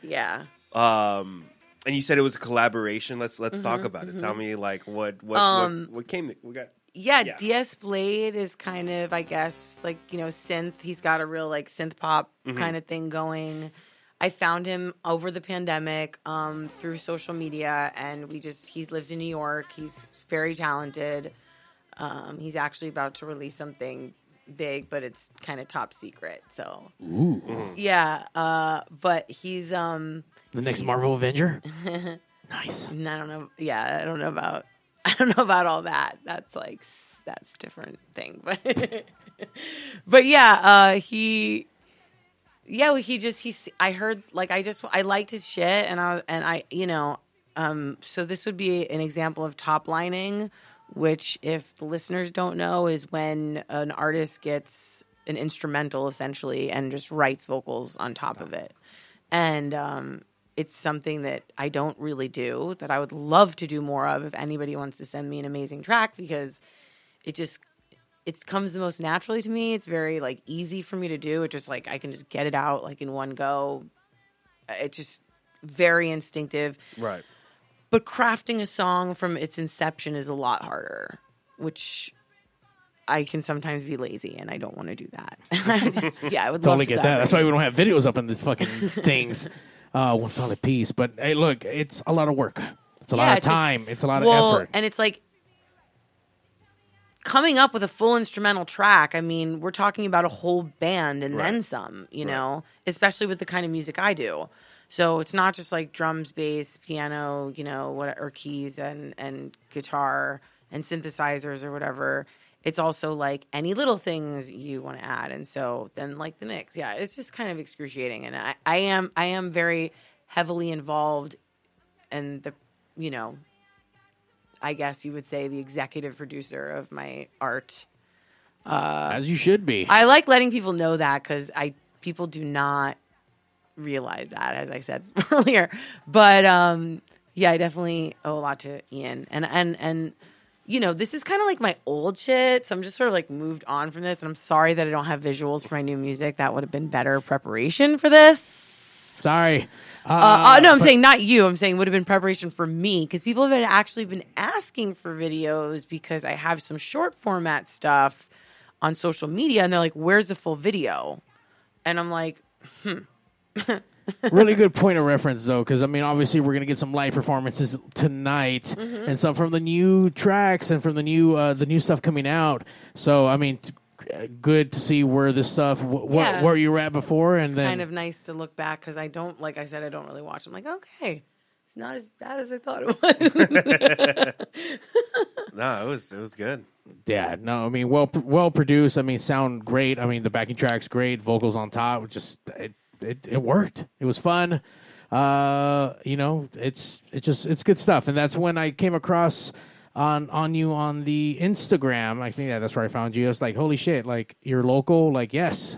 Yeah. Um, and you said it was a collaboration. Let's let's talk Mhm, about it. mhm. Tell me like what what Um, what, what came we got. Yeah, Yeah. DS Blade is kind of, I guess, like you know, synth. He's got a real like synth pop Mhm. kind of thing going. I found him over the pandemic um, through social media, and we just he lives in New York. He's very talented. Um, he's actually about to release something big, but it's kind of top secret. So Ooh. yeah, uh, but he's um, The next Marvel Avenger? Nice. I don't know. Yeah, I don't know about. I don't know about all that. That's like that's a different thing. But but yeah, uh, he. Yeah, well, he just he's. I heard like I just I liked his shit, and I and I you know, um. So this would be an example of top lining, which if the listeners don't know is when an artist gets an instrumental essentially and just writes vocals on top of it, and um, it's something that I don't really do that I would love to do more of if anybody wants to send me an amazing track because it just it comes the most naturally to me. It's very like easy for me to do. It just like I can just get it out like in one go. It's just very instinctive. Right. But crafting a song from its inception is a lot harder, which I can sometimes be lazy and I don't want to do that. I just, yeah, I would totally love to get that. That's why we don't have videos up on this fucking things. Uh, one solid piece. But hey, look, it's a lot of work. It's a Yeah, lot of it's just- time. it's a lot of well, effort. and it's like coming up with a full instrumental track. I mean, we're talking about a whole band and then some. You know, especially with the kind of music I do. So it's not just like drums, bass, piano, you know, what or keys and and guitar and synthesizers or whatever. It's also like any little things you want to add, and so then like the mix, yeah, it's just kind of excruciating. And I, I am I am very heavily involved in the you know I guess you would say the executive producer of my art. Uh, As you should be. I like letting people know that because I people do not realize that, as I said earlier. But um, yeah, I definitely owe a lot to Ian, and and and you know, this is kind of like my old shit. So I'm just sort of like moved on from this, and I'm sorry that I don't have visuals for my new music. That would have been better preparation for this. Sorry. Uh, uh, no, I'm but- saying not you. I'm saying would have been preparation for me because people have actually been asking for videos because I have some short format stuff on social media, and they're like, "Where's the full video?" And I'm like, "Hmm." Really good point of reference though because i mean obviously we're gonna get some live performances tonight Mhm. and some from the new tracks and from the new uh, the new stuff coming out so i mean t- good to see where this stuff wh- Yeah. wh- where you were at before and it's then kind of nice to look back because I don't, like I said, I don't really watch. I'm like, okay, it's not as bad as I thought it was. No, it was it was good. yeah no i mean well well produced i mean sound great i mean the backing tracks great vocals on top just it it, it worked. It was fun. Uh you know it's it's just it's good stuff. And that's when i came across on on you on the instagram. I think yeah, that's where i found you. I was like holy shit like you're local? Like yes.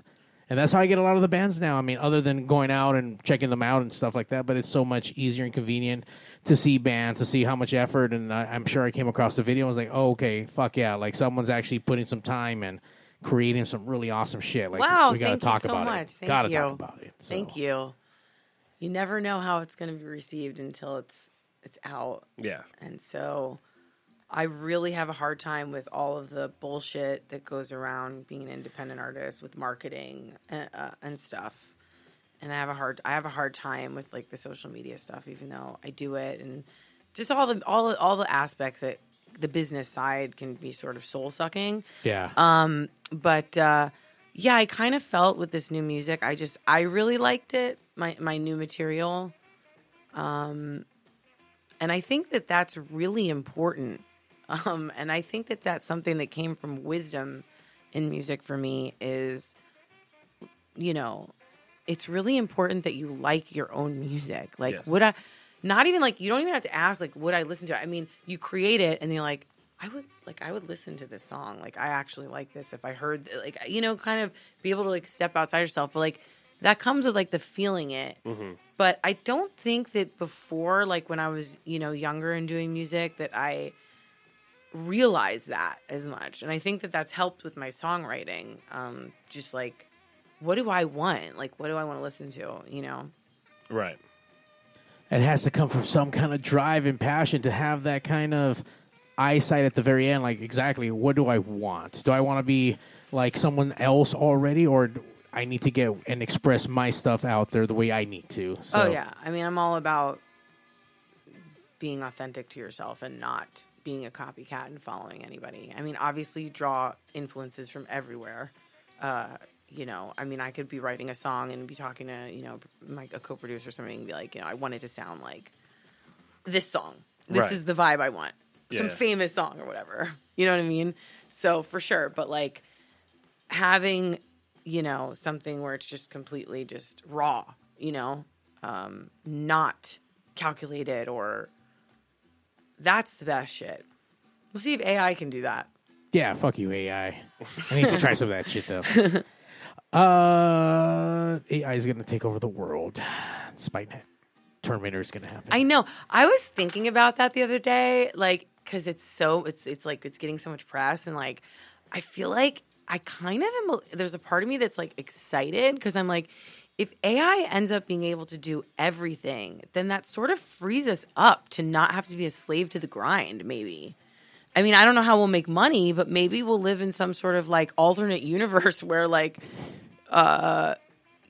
And that's how i get a lot of the bands now. I mean other than going out and checking them out and stuff like that but it's so much easier and convenient to see bands to see how much effort. And I, i'm sure i came across the video and was like oh okay fuck yeah. Like someone's actually putting some time and creating some really awesome shit like wow, we gotta thank talk you so about much. it Thank gotta you. talk about it so. Thank you. You never know how it's going to be received until it's it's out. Yeah. And so I really have a hard time with all of the bullshit that goes around being an independent artist with marketing and, uh, and stuff. And I have a hard I have a hard time with like the social media stuff even though I do it and just all the all the, all the aspects that the business side can be sort of soul sucking. Yeah. Um but uh yeah, I kind of felt with this new music. I just I really liked it. My my new material. Um and I think that that's really important. Um and I think that that's something that came from wisdom in music for me is you know, it's really important that you like your own music. Like Yes. would I not even like you don't even have to ask like would I listen to it? I mean, you create it and you're like I would like I would listen to this song. Like I actually like this if I heard like you know kind of be able to like step outside yourself. But like that comes with like the feeling it. Mm-hmm. But I don't think that before like when I was, you know, younger and doing music that I realized that as much. And I think that that's helped with my songwriting. Um just like what do I want? Like what do I want to listen to, you know? Right. It has to come from some kind of drive and passion to have that kind of eyesight at the very end like exactly what do i want do i want to be like someone else already or i need to get and express my stuff out there the way i need to so Oh yeah. I mean, I'm all about being authentic to yourself and not being a copycat and following anybody. I mean, obviously draw influences from everywhere. Uh, you know, I mean, I could be writing a song and be talking to, you know, my a co-producer or something and be like, you know, I want it to sound like this song. This Right. is the vibe I want. Some Yeah. famous song or whatever. You know what I mean? So for sure, but like having you know something where it's just completely just raw you know um not calculated or that's the best shit we'll see if ai can do that yeah fuck you ai i need to try some of that shit though uh ai is gonna take over the world. Despite terminator is gonna happen. I know. I was thinking about that the other day like because it's so it's it's like it's getting so much press and like i feel like i kind of am there's a part of me that's like excited because i'm like if ai ends up being able to do everything then that sort of frees us up to not have to be a slave to the grind maybe. I mean, I don't know how we'll make money, but maybe we'll live in some sort of like alternate universe where like uh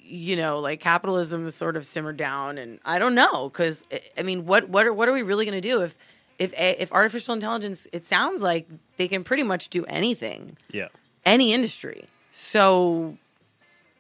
you know, like capitalism is sort of simmered down, and I don't know because I mean, what what are what are we really going to do if if if artificial intelligence? It sounds like they can pretty much do anything, Yeah. any industry. So,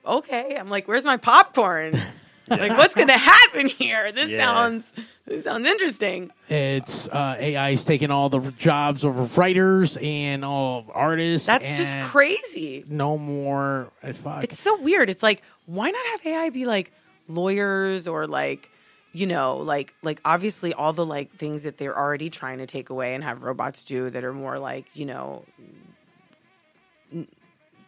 okay, I'm like, where's my popcorn? Like, what's going to happen here? This Yeah. sounds this sounds interesting. It's uh, AI is taking all the jobs of writers and all artists. That's just crazy. No more. uh, Fuck. It's so weird. It's like, why not have AI be like lawyers or like, you know, like like obviously all the like things that they're already trying to take away and have robots do that are more like, you know, n-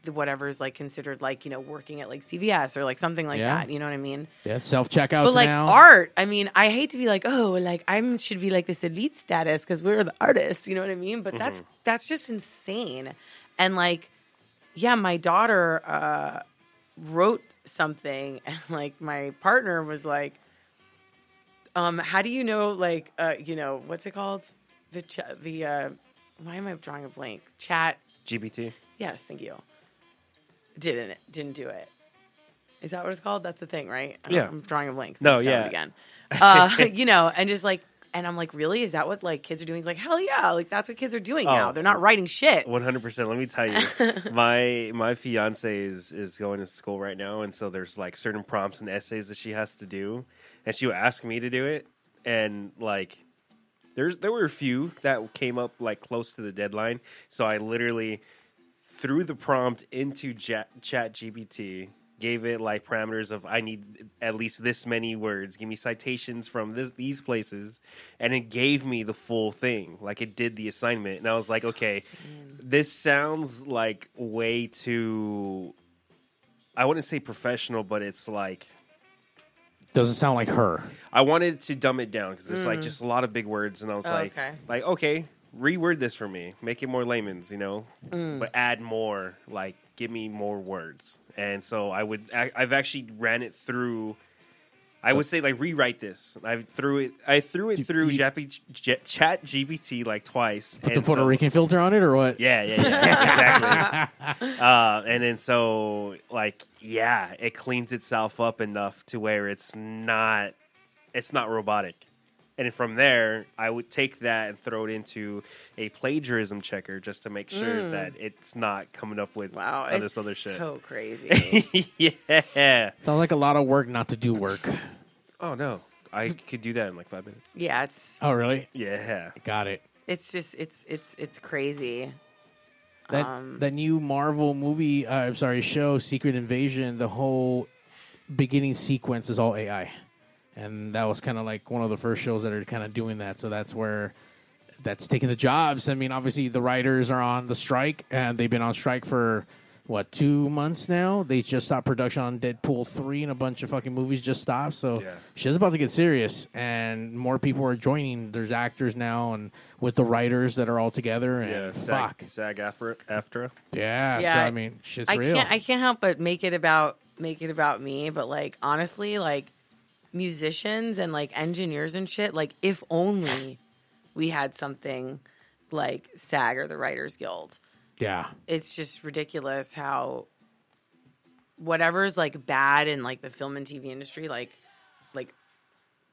the whatever is like considered like, you know, working at like CVS or like something like Yeah. that. You know what I mean? yeah, self checkouts but like now. art, I mean, I hate to be like, oh, like I should be like this elite status because we're the artists. You know what I mean? But that's that's just insane. And like, yeah, my daughter uh, wrote something, and like my partner was like, um, how do you know? Like, uh, you know, what's it called? The ch- the uh, why am I drawing a blank? Chat. GBT. Yes, thank you. Didn't didn't do it. Is that what it's called? That's the thing, right? Yeah. I'm drawing a blank. so No, yeah. Again. Uh, you know, and just like, and I'm like, really? Is that what like kids are doing? He's like, hell yeah! Like that's what kids are doing now. Oh. They're not writing shit. One hundred percent. Let me tell you, my my fiance is is going to school right now, and so there's like certain prompts and essays that she has to do, and she will ask me to do it, and like there's there were a few that came up like close to the deadline, so I literally threw the prompt into Chat GPT, gave it like parameters of I need at least this many words, give me citations from this these places, and it gave me the full thing. Like it did the assignment, and I was like, okay, this sounds like way too. I wouldn't say professional, but it's like Doesn't sound like her. I wanted to dumb it down because there's like Mm. just a lot of big words, and I was Oh, like, okay. like okay, reword this for me, make it more layman's, you know, Mm. but add more, like give me more words. And so I would, I, I've actually ran it through. I would say like rewrite this. I threw it. I threw it through Jappy, J, Chat GPT like twice. Put the Puerto so- Rican filter on it or what? yeah, yeah, yeah, exactly. uh, and then so, like, yeah, it cleans itself up enough to where it's not, it's not robotic. And from there, I would take that and throw it into a plagiarism checker just to make sure Mm. that it's not coming up with Wow, all it's this other shit. so crazy. yeah. Sounds like a lot of work not to do work. Oh no, I could do that in like five minutes. yeah, it's Oh, really? Yeah. Got it. it's just it's it's it's crazy. That Um, that new Marvel movie, uh, I'm sorry, show Secret Invasion. The whole beginning sequence is all AI, and that was kind of like one of the first shows that are kind of doing that. So that's where that's taking the jobs. I mean, obviously the writers are on the strike, and they've been on strike for what two months now. They just stopped production on Deadpool three, and a bunch of fucking movies just stopped. So Yeah. shit's about to get serious, and more people are joining. There's actors now, and with the writers that are all together, and Yeah. fuck. SAG, SAG AFTRA AFTRA. Yeah, so I mean, shit's I real. can't I can't help but make it about make it about me, but like honestly, like musicians and like engineers and shit, like if only we had something like SAG or the Writers Guild. yeah, It's just ridiculous how whatever's like bad in like the film and TV industry, like like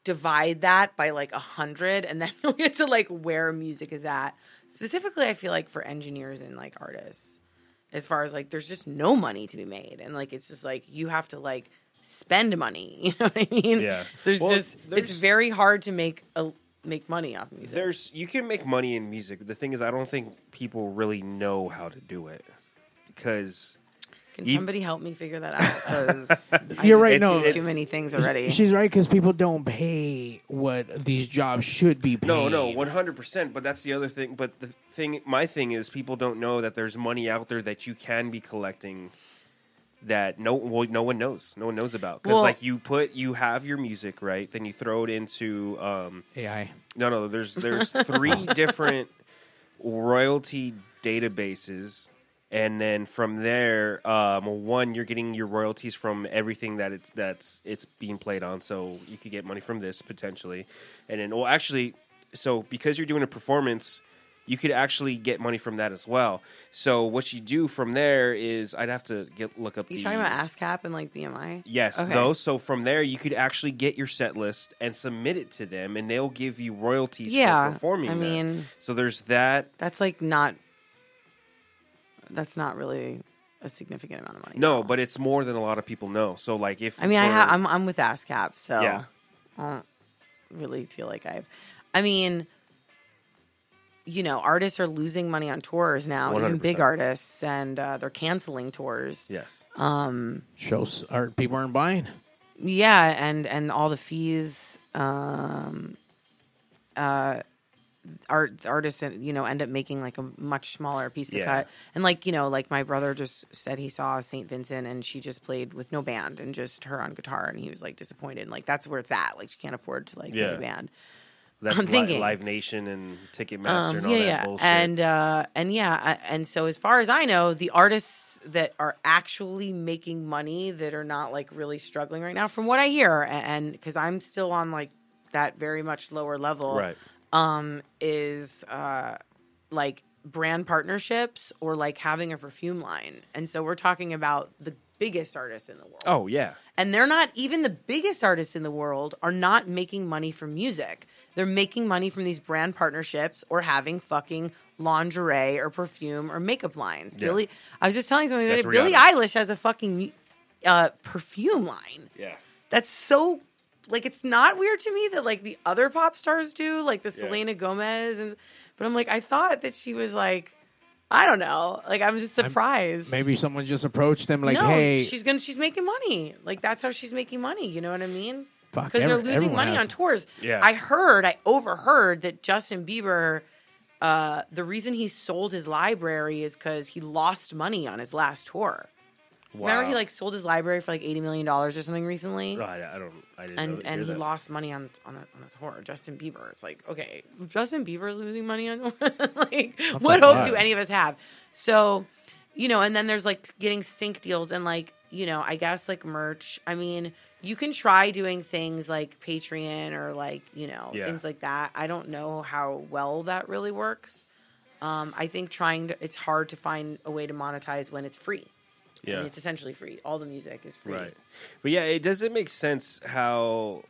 divide that by like a hundred and then you'll get to like where music is at. Specifically, I feel like for engineers and like artists, as far as like there's just no money to be made. And like it's just like you have to like spend money. You know what I mean? Yeah. There's Well, just there's- it's very hard to make a make money off music. There's you can make money in music. The thing is, I don't think people really know how to do it because Can you- somebody help me figure that out? Because You're right, Know no. too many things already. She's right because people don't pay what these jobs should be paid. no, no, one hundred percent. But that's the other thing. But the thing, my thing is, people don't know that there's money out there that you can be collecting that no, well, no one knows. No one knows about because Well- like you put, you have your music right, then you throw it into um, AI. No, no. There's there's three different royalty databases, and then from there, um, one you're getting your royalties from everything that it's that's it's being played on. So you could get money from this potentially, and then well, actually, so because you're doing a performance, you could actually get money from that as well. So what you do from there is I'd have to get look up You the talking about ASCAP and like BMI? Yes, Okay. those. So from there, you could actually get your set list and submit it to them, and they'll give you royalties Yeah, for performing. I mean- so there's that. That's like not. That's not really a significant amount of money. No, but it's more than a lot of people know. So like if I mean, I ha- I'm I'm with ASCAP, so Yeah. I don't really feel like I've. I mean, you know, artists are losing money on tours now, even big artists, and uh, they're canceling tours. Yes. Um. Shows are people aren't buying. Yeah, and and all the fees. Um. Uh. Art artists, you know, end up making like a much smaller piece of Yeah. cut, and like you know, like my brother just said he saw St. Vincent, and she just played with no band and just her on guitar, and he was like disappointed. And, like that's where it's at. Like she can't afford to like Yeah. a band. That's I'm Li- thinking. Live Nation and Ticketmaster Um, and all yeah, that yeah, bullshit. and uh, and yeah, I- and so as far as I know, the artists that are actually making money that are not like really struggling right now, from what I hear, and because I'm still on like that very much lower level, Right. Um, is uh, like brand partnerships or like having a perfume line, and so we're talking about the biggest artists in the world. oh yeah, And they're not even the biggest artists in the world are not making money from music. They're making money from these brand partnerships or having fucking lingerie or perfume or makeup lines. Yeah. Billy, I was just telling something. That Billie Eilish has a fucking uh, perfume line. yeah. That's so like it's not weird to me that like the other pop stars do, like the Yeah. Selena Gomez, and but I'm like I thought that she was like I don't know, like I'm just I'm- surprised. Maybe someone just approached them like, no, "Hey, she's gonna she's making money. Like that's how she's making money. You know what I mean? Because they're losing money has- on tours. Yeah. I heard, I overheard that Justin Bieber. Uh, the reason he sold his library is because he lost money on his last tour. Remember, he like sold his library for like eighty million dollars or something recently, No, I, don't. I didn't. and know, and he that. lost money on on a, on a tour. Justin Bieber. It's like okay, Justin Bieber is losing money on like what hope do any of us have? So, you know, and then there's like getting sync deals and like you know, I guess like merch. I mean, you can try doing things like Patreon or like you know Yeah. things like that. I don't know how well that really works. Um, I think trying to it's hard to find a way to monetize when it's free. I Yeah. mean, it's essentially free. All the music is free. Right. But yeah, it doesn't make sense how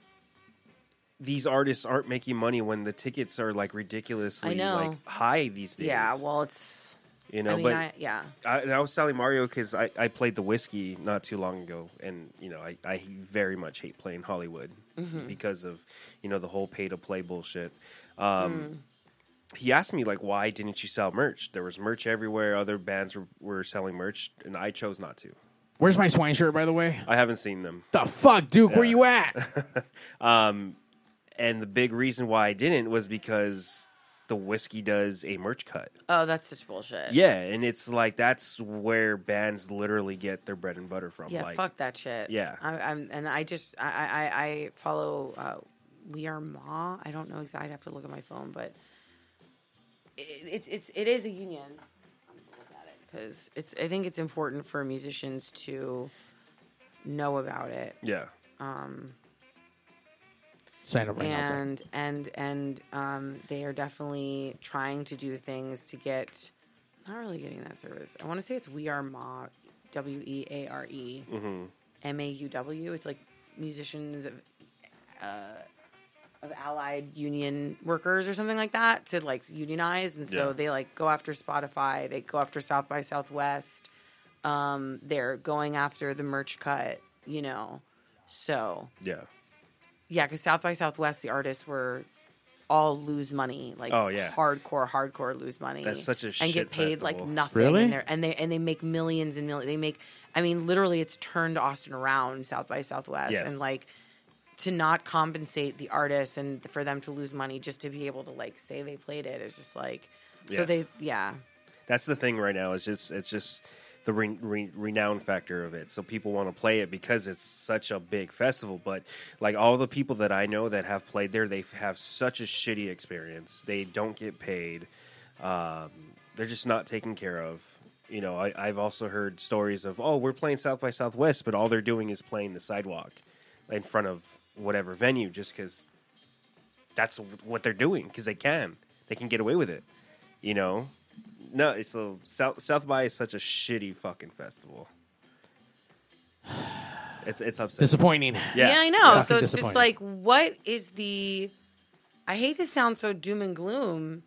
these artists aren't making money when the tickets are like ridiculously I know. like high these days. Yeah. Well, it's you know, I mean, but I, yeah. I, and I was telling Mario because I, I played the Whisky not too long ago, and you know I, I very much hate playing Hollywood Mm-hmm. because of you know the whole pay to play bullshit. Mm. He asked me like, why didn't you sell merch? There was merch everywhere. Other bands were, were selling merch, and I chose not to. where's my swine shirt, by the way? I haven't seen them. The fuck, Duke? Where you at? Um, and the big reason why I didn't was because the Whisky does a merch cut. Oh, that's such bullshit. Yeah, and it's like that's where bands literally get their bread and butter from. Yeah, like, fuck that shit. Yeah. I, I'm and I just I I, I follow uh, We Are Ma. I don't know exactly. I'd have to look at my phone, but it, it's it's it is a union. I'm gonna look at it because it's. I think it's important for musicians to know about it. Yeah. Um, Sign up right now. Zach. and and and um, they are definitely trying to do things to get. Not really getting that service. I want to say it's We Are Ma, W E A R E hmm M A U W. It's like musicians of uh, of allied union workers or something like that to like unionize, and so Yeah. they like go after Spotify. They go after South by Southwest. Um, they're going after the merch cut. You know, so Yeah. yeah, because South by Southwest, the artists were all lose money, like Oh, yeah. hardcore, hardcore lose money. That's such a and get paid like nothing. Really? And, they're- and they and they make millions and millions. They make, I mean, literally, it's turned Austin around. South by Southwest, Yes. and like to not compensate the artists and for them to lose money just to be able to like say they played it is just like. So Yes. they, yeah, That's the thing right now. It's just it's just the re- re- renown factor of it. So people want to play it because it's such a big festival. But like all the people that I know that have played there, they have such a shitty experience. They don't get paid. Um, they're just not taken care of. You know, I, I've also heard stories of, oh, we're playing South by Southwest, but all they're doing is playing the sidewalk in front of whatever venue just because that's what they're doing because they can. They can get away with it. You know, no. it's So South South by is such a shitty fucking festival. It's it's upsetting. Disappointing. Yeah, Yeah, I know. Yeah. So it's just like, what is the? I hate to sound so doom and gloom,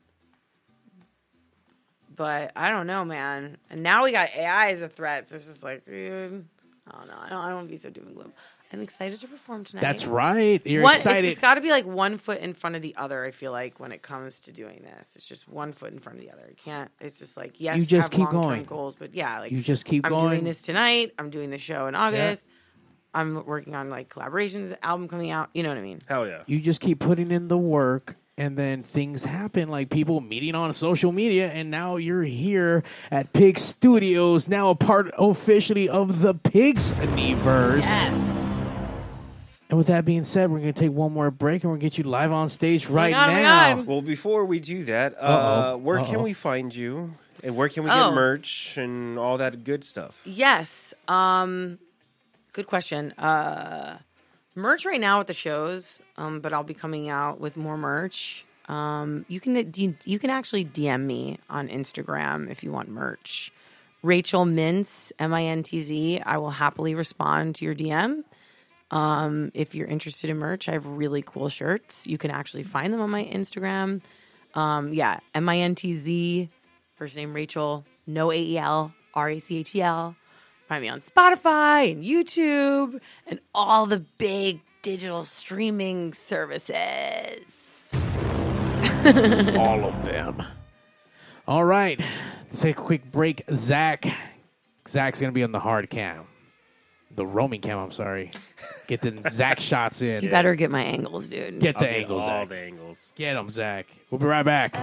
but I don't know, man. And now we got AI as a threat. So it's just like, dude, I don't know. I don't. I don't want to be so doom and gloom. I'm excited to perform tonight. That's right. You're One- excited. It's, it's got to be like one foot in front of the other. I feel like when it comes to doing this, it's just one foot in front of the other. I can't. It's just like yes, You just have keep going. goals, but yeah, like You just keep going I'm going. doing this tonight. I'm doing the show in August. I'm working on like collaborations, album coming out. You know what I mean? Hell yeah. you just keep putting in the work and then things happen like people meeting on social media and now you're here at pig studios now a part officially of the pigs universe Yes. And with that being said we're going to take one more break and we're going to get you live on stage right God, oh now Well, before we do that, uh, where Uh-oh. can we find you? And where can we Oh. get merch and all that good stuff? Yes. Um, good question. Uh, merch right now at the shows, um, but I'll be coming out with more merch. Um, you can you can actually DM me on Instagram if you want merch. Rachel Mintz, M I N T Z. I will happily respond to your DM. Um, if you're interested in merch, I have really cool shirts. You can actually find them on my Instagram. Um, yeah, M I N T Z, first name Rachel, no A E L, R A C H E L. Find me on Spotify and YouTube and all the big digital streaming services. all of them all right let's take a quick break zach zach's going to be on the hard cam the roaming cam i'm sorry. Get the zach shots in. You better get my angles, dude. get the I'll get angles all zach. the angles. get them zach. We'll be right back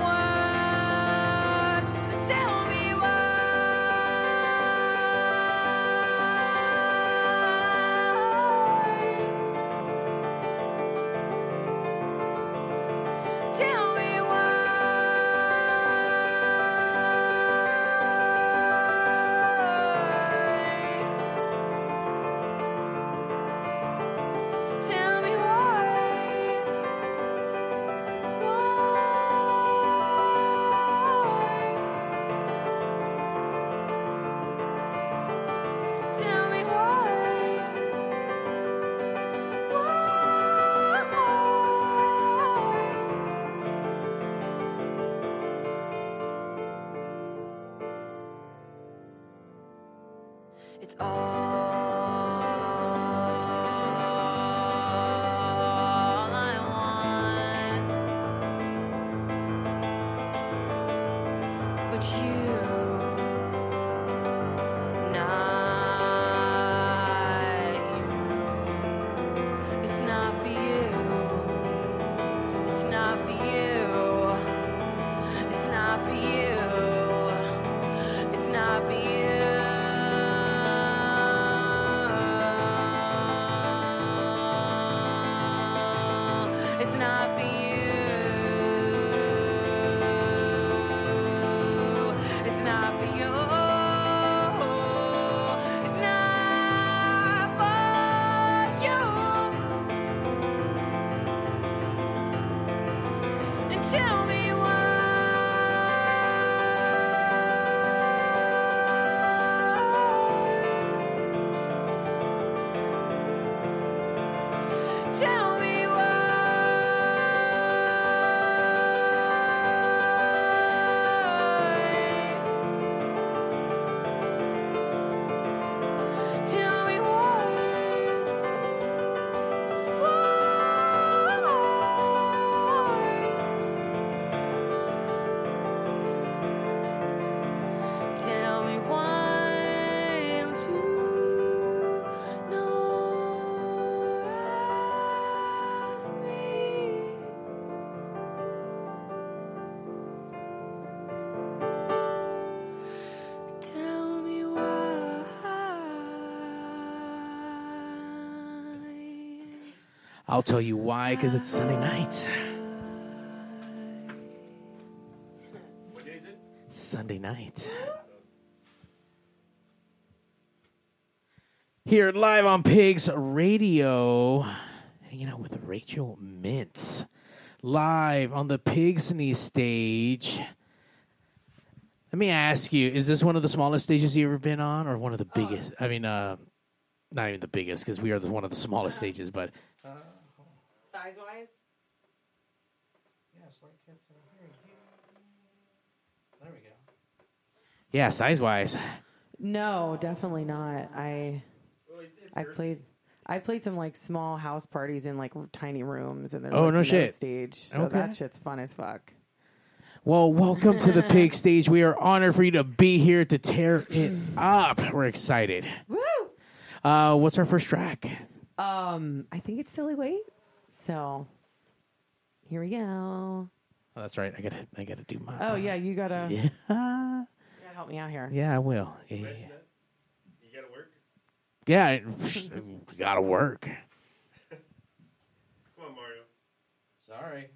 might I'll tell you why, because it's Sunday night. What day is it? Sunday night. Here live on Pigs Radio, hanging out with Rachel Mintz. Live on the Pigsney stage. Let me ask you, is this one of the smallest stages you've ever been on, or one of the biggest? I mean, uh, not even the biggest, because we are the, one of the smallest stages, but Size wise? There we go. yeah, size wise. No, definitely not. I I played I played some like small house parties in like tiny rooms and there's Oh, like, no shit. stage. So Okay. that shit's fun as fuck. Well, welcome to the pig stage. We are honored for you to be here to tear it up. We're excited. Woo! Uh, what's our first track? Um, I think it's silly weight. So here we go. Oh, that's right. I gotta, I gotta do my. Oh yeah, you gotta, Yeah, you gotta help me out here. yeah, I will. Yeah, yeah, Imagine that. You gotta work. yeah. it- gotta work. Come on, Mario. Sorry.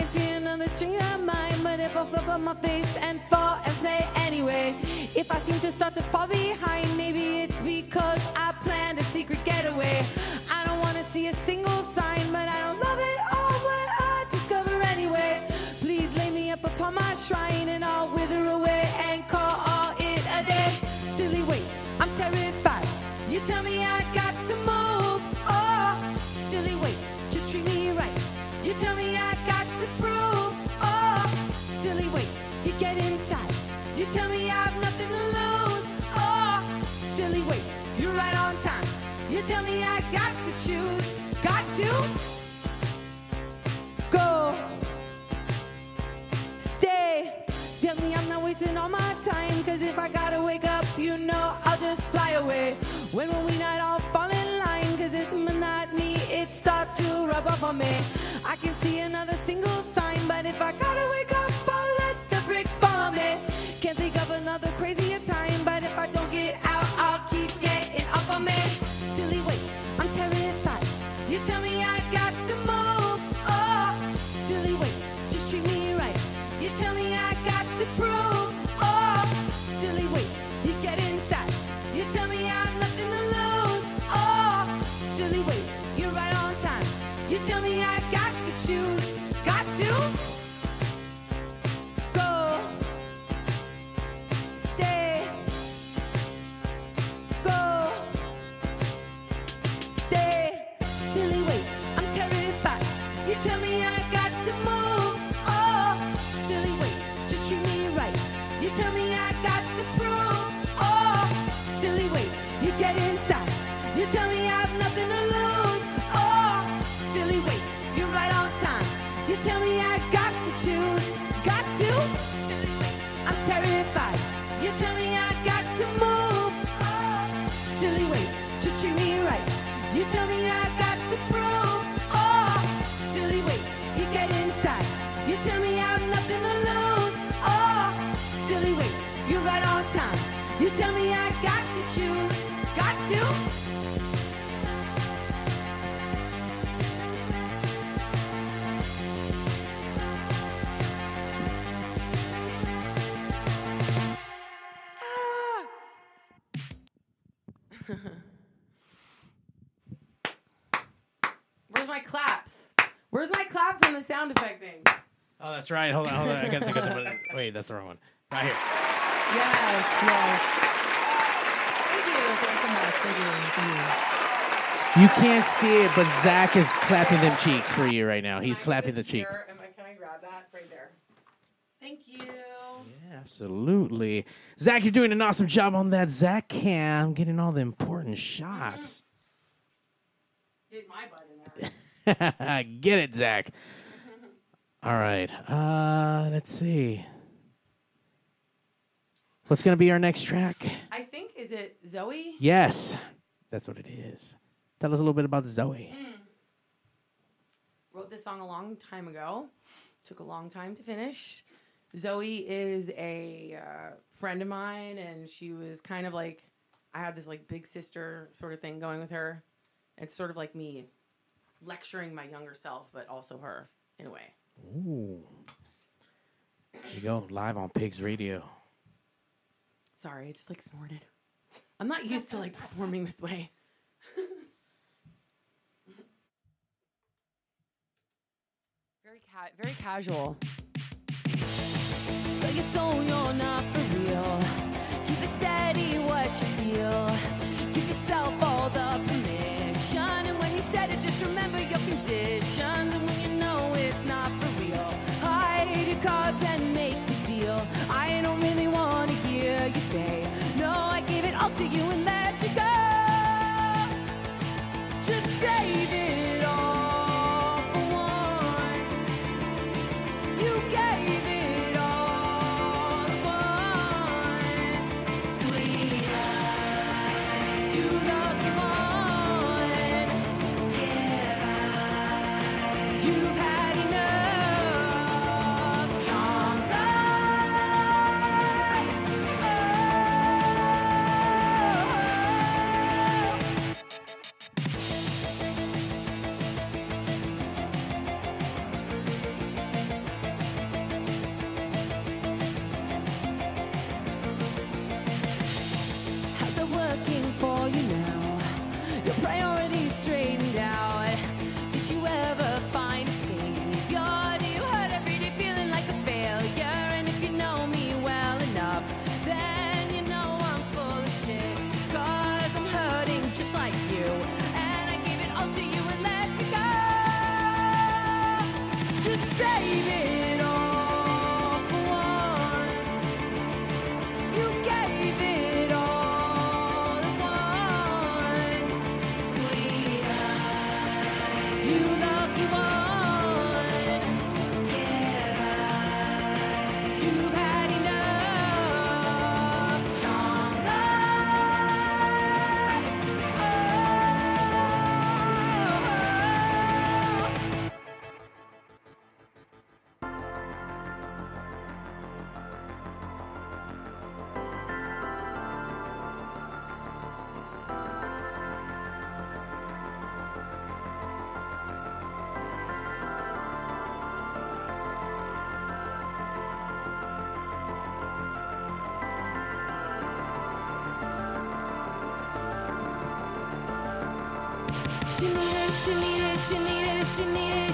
I can see another string of mine, but if I flip on my face and fall and play anyway, if I seem to start to fall behind, maybe it's because I planned a secret getaway. I don't want to see a single wasting all my time. Cause if I gotta wake up, you know I'll just fly away. When will we not all fall in line? Cause this monotony, it starts to rub off on me. I can see another single sign, I got to prove. Oh, silly wait, you get inside. You tell me. That's right. Hold on, hold on. I gotta think of the Wait, that's the wrong one. Right here. Yes, yes. Thank you. Thanks so much. Thank you. Thank you. You can't see it, but Zach is clapping them cheeks for you right now. He's clapping the cheeks. Here, I, can I grab that right there? Thank you. Absolutely. Zach, you're doing an awesome job on that Zach cam, getting all the important shots. Get my butt in there. Get it, Zach. All right. Uh, let's see. What's going to be our next track? I think is it Zoe? Yes, that's what it is. Tell us a little bit about Zoe. Wrote this song a long time ago. Took a long time to finish. Zoe is a uh, friend of mine, and she was kind of like I had this like big sister sort of thing going with her. It's sort of like me lecturing my younger self, but also her in a way. Ooh. There you go, live on Pigs Radio. Sorry, I just like snorted. I'm not used to like performing this way. very ca- very casual. So you so you're not for real. Keep it steady what you feel. Give yourself all the permission. And when you said it, just remember your conditions.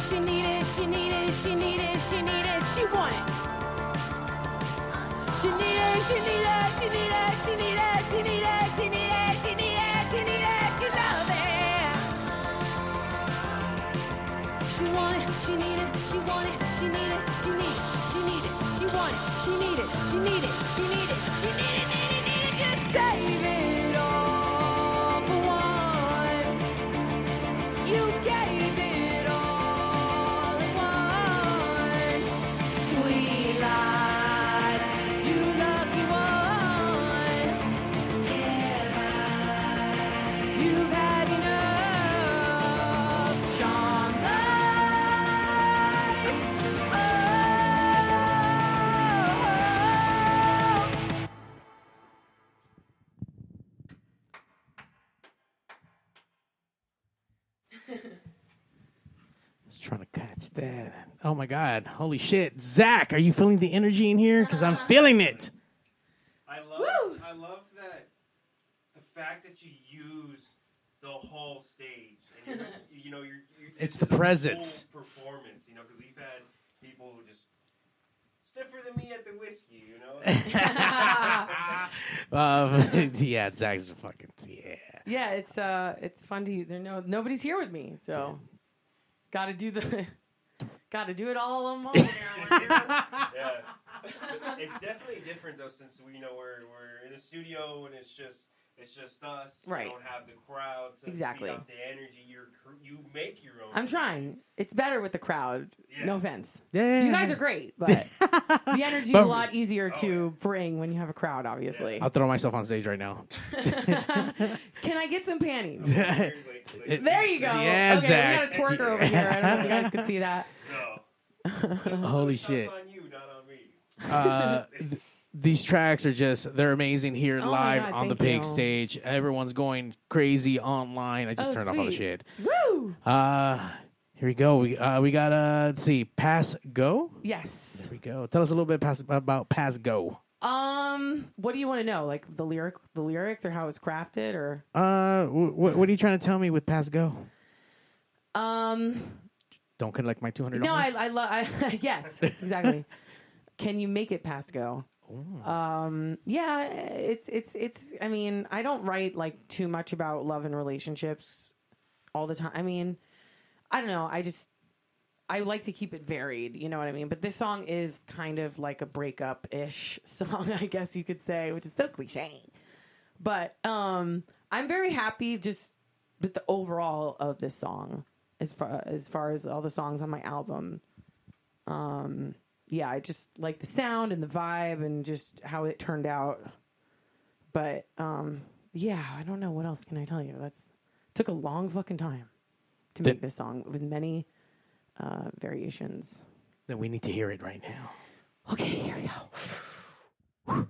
She needed, she needed, she needed, she needed, she wanted. She needed, she needed, she needed, she needed, she needed, she needed, she needed, she needed, she loved it. She wanted, she needed, she wanted, she needed, she needed, she needed, she wanted, she needed, she needed, she needed, she needed, god! Holy shit, Zach, are you feeling the energy in here? Because I'm feeling it. I love I love that the fact that you use the whole stage. And you're, you know, you're, you're It's the presence. full performance. You know, because we've had people who just stiffer than me at the Whisky. You know. Um, yeah, Zach's a fucking yeah. Yeah, it's uh, it's fun to. Use there no nobody's here with me, so got to do the, got to do it all alone. yeah. It's definitely different though, since we know we're we're in a studio and it's just it's just us. Right. We don't have the crowd to Exactly. feed off the energy. You're you make your own. I'm trying. It's better with the crowd. No offense. Yeah. You guys are great, but the energy But- a lot easier to bring when you have a crowd. Obviously. I'll throw myself on stage right now. Can I get some panties? It- there you go. Yeah, okay, Zach. we got a twerker over here. I don't know if you guys could see that. Holy shit. on you, not on me. uh, th- these tracks are just they're amazing here Oh live God, on the pig you. stage. Everyone's going crazy online. I just Oh, turned off all the sweet. shit. Woo! Uh here we go. We uh, we got uh let's see, Pass Go. Yes. There we go. Tell us a little bit pass, about Pass Go. Um, what do you want to know? Like the lyric, the lyrics, or how it's crafted, or Uh, w- what are you trying to tell me with Pass Go? um, Don't collect my two hundred no. I, I love. I, yes, exactly. Can you make it past go? Um, yeah, it's it's it's. I mean, I don't write like too much about love and relationships all the time. I mean, I don't know. I just I like to keep it varied. You know what I mean? But this song is kind of like a breakup ish song, I guess you could say, which is so cliche. But um, I'm very happy just with the overall of this song, as far as far as all the songs on my album. Um, yeah, I just like the sound and the vibe and just how it turned out. But um, yeah, I don't know what else can I tell you. That's took a long fucking time to make this song with many uh, variations. then we need to hear it right now. Okay, here we go.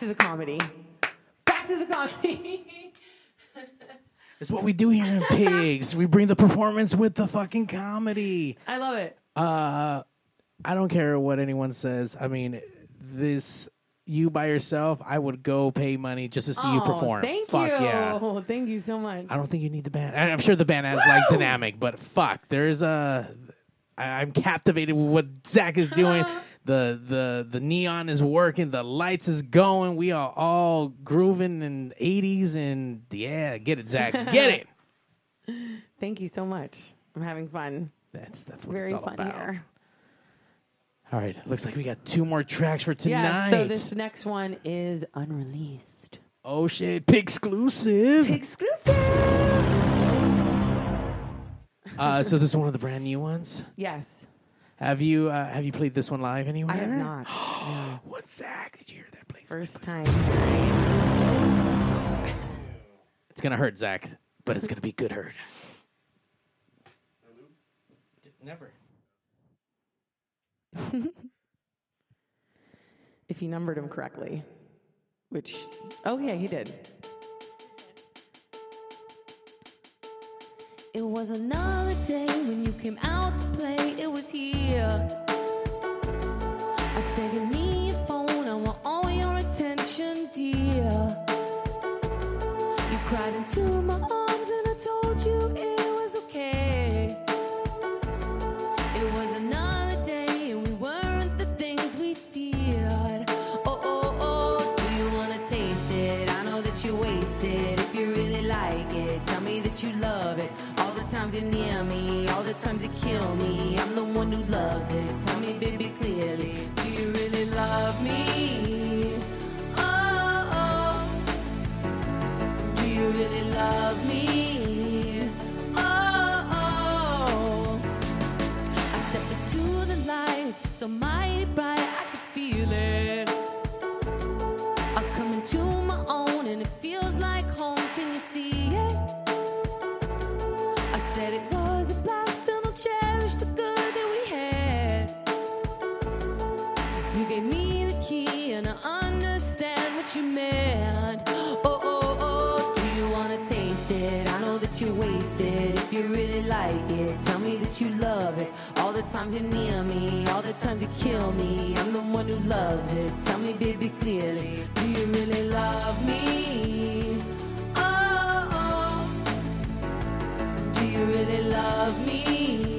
To the comedy. Back to the comedy. It's what we do here in Pigs. we bring the performance with the fucking comedy. I love it. Uh, I don't care what anyone says. I mean, this you by yourself, I would go pay money just to see you Oh, perform. Thank Fuck you. yeah. Thank you so much. I don't think you need the band. I- I'm sure the band has like dynamic, but fuck, there's a. I- I'm captivated with what Zach is doing. the the the neon is working. The lights is going. We are all grooving in 80s and yeah, get it, Zach, get it. Thank you so much. I'm having fun. That's that's what Very it's all fun about. here. All right, looks like we got two more tracks for tonight. Yeah, so this next one is unreleased. Oh shit, pig exclusive. Exclusive. Uh, so this is one of the brand new ones. Yes. Have you uh, have you played this one live anywhere? I have not. no. What's Zach? Did you hear that? Please. First time. It's gonna hurt Zach, but it's gonna be good hurt. Never. if he numbered him correctly, which, oh yeah, he did. It was another day when you came out to play. It was here. I said, Give me your phone. I want all your attention, dear. You cried into my arms Near me, all the times you kill me. I'm the one who loves it. Tell me, baby, clearly, do you really love me? You love it. All the times you're near me, all the times you kill me. I'm the one who loves it. Tell me, baby, clearly, do you really love me? Oh, oh. do you really love me?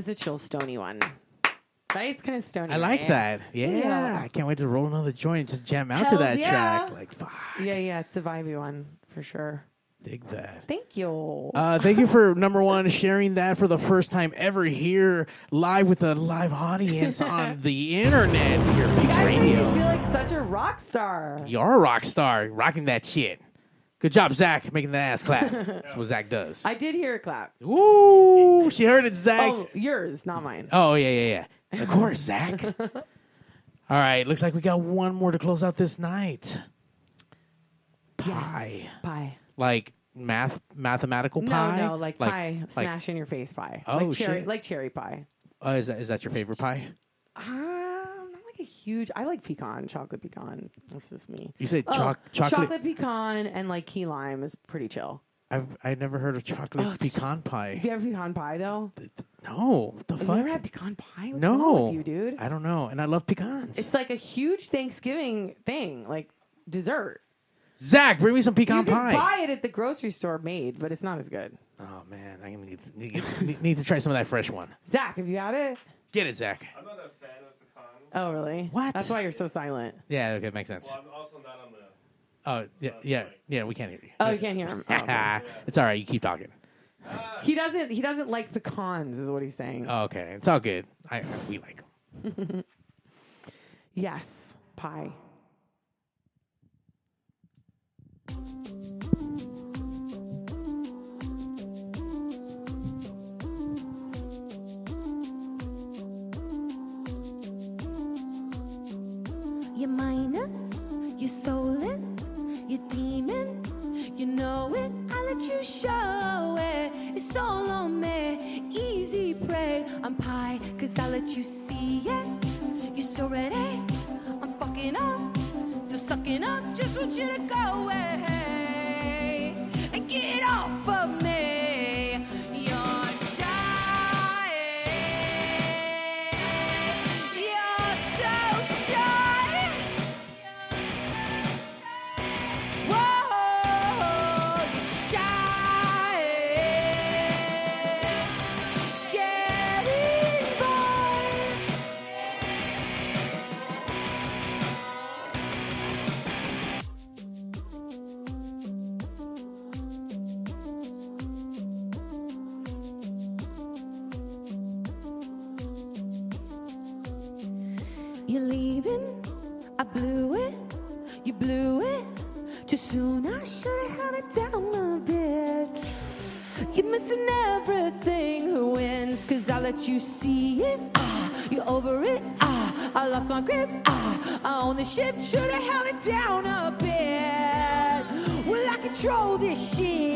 That's a chill stony one. Right? It's kind of stony. I like right? that. Yeah. I can't wait to roll another joint and just jam out to Hells that yeah. track. Like, fuck, Yeah, yeah, it's the vibey one for sure. dig that. Thank you. Uh, thank you for number one sharing that for the first time ever here live with a live audience on the internet here, I Radio. feel like such a rock star. You're a rock star, rocking that shit. Good job, Zach, making that ass clap. That's what Zach does. I did hear a clap. Woo! She heard it, Zach. Oh, yours, not mine. Oh yeah, yeah, yeah. Of course, Zach. All right, looks like we got one more to close out this night. Pie, Pie. like math, mathematical pie. No, no, like, pie, like- smash in your face pie. Oh, like cherry, shit. like cherry pie. Oh, is that is that your favorite pie? Uh, like a huge. I like pecan, chocolate pecan. This is me. You said Oh, chocolate- chocolate pecan and like key lime is pretty chill. I've I never heard of chocolate Oh, it's- pecan pie. Do you have pecan pie though? No, what the Have fuck? you ever had pecan pie? What's no, wrong with you, dude? I don't know, and I love pecans. It's like a huge Thanksgiving thing, like dessert. Zach, bring me some pecan you can pie. buy it at the grocery store made, but it's not as good. Oh man, I need, need, need, need to try some of that fresh one. Zach, have you had it? Get it, Zach. I'm not a fan of pecans. Oh, really? What? That's why you're so silent. Yeah, okay, makes sense. Well, I'm also not on the. Oh yeah, yeah, yeah. We can't hear you. Oh, you can't hear him. Oh, okay. it's all right. You keep talking. Ah. He doesn't. He doesn't like pecans, is what he's saying. Oh, okay, it's all good. I we like them. Yes, pie. You're minus, you're soulless, you're demon. You know it, I let you show it. It's all on me, easy prey. I'm pie, cause I let you see it. You're so ready, I'm fucking up. Still sucking up, just want you to go away and get it off the ship. Should've held it down a bit. Will I control this shit?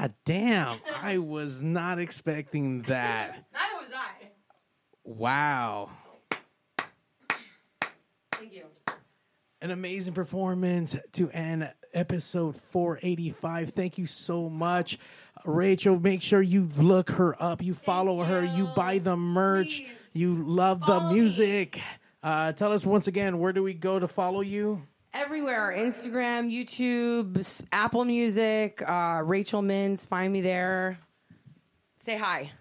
God damn. I was not expecting that. Neither was I. Wow. Thank you. An amazing performance to end episode 485. Thank you so much. Rachel, make sure you look her up, you follow her, you buy the merch, you love the music. Uh, tell us once again, where do we go to follow you? Everywhere Instagram, YouTube, Apple Music, uh, Rachel Mintz. Find me there. Say hi.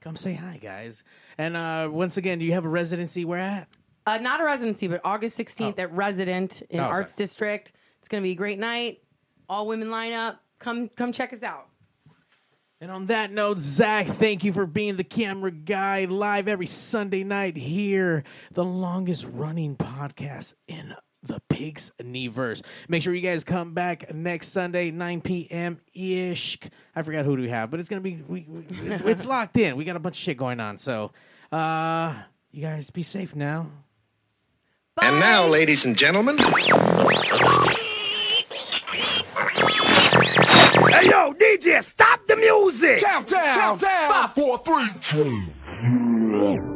Come say hi, guys. And uh, once again, do you have a residency where at? Uh, not a residency, but August 16th at Resident in Oh, sorry. Arts District. It's going to be a great night. All women lineup. Come, come check us out. And on that note, Zach, thank you for being the camera guy live every Sunday night here, the longest running podcast in the Pigs Kneeverse. Make sure you guys come back next Sunday, 9 p.m. ish. I forgot who do we have, but it's gonna be we, we, it's, it's locked in. We got a bunch of shit going on, so uh, you guys be safe now. And now, ladies and gentlemen, Hey yo, DJ, stop the music! Countdown! Countdown! Five, four, three, two.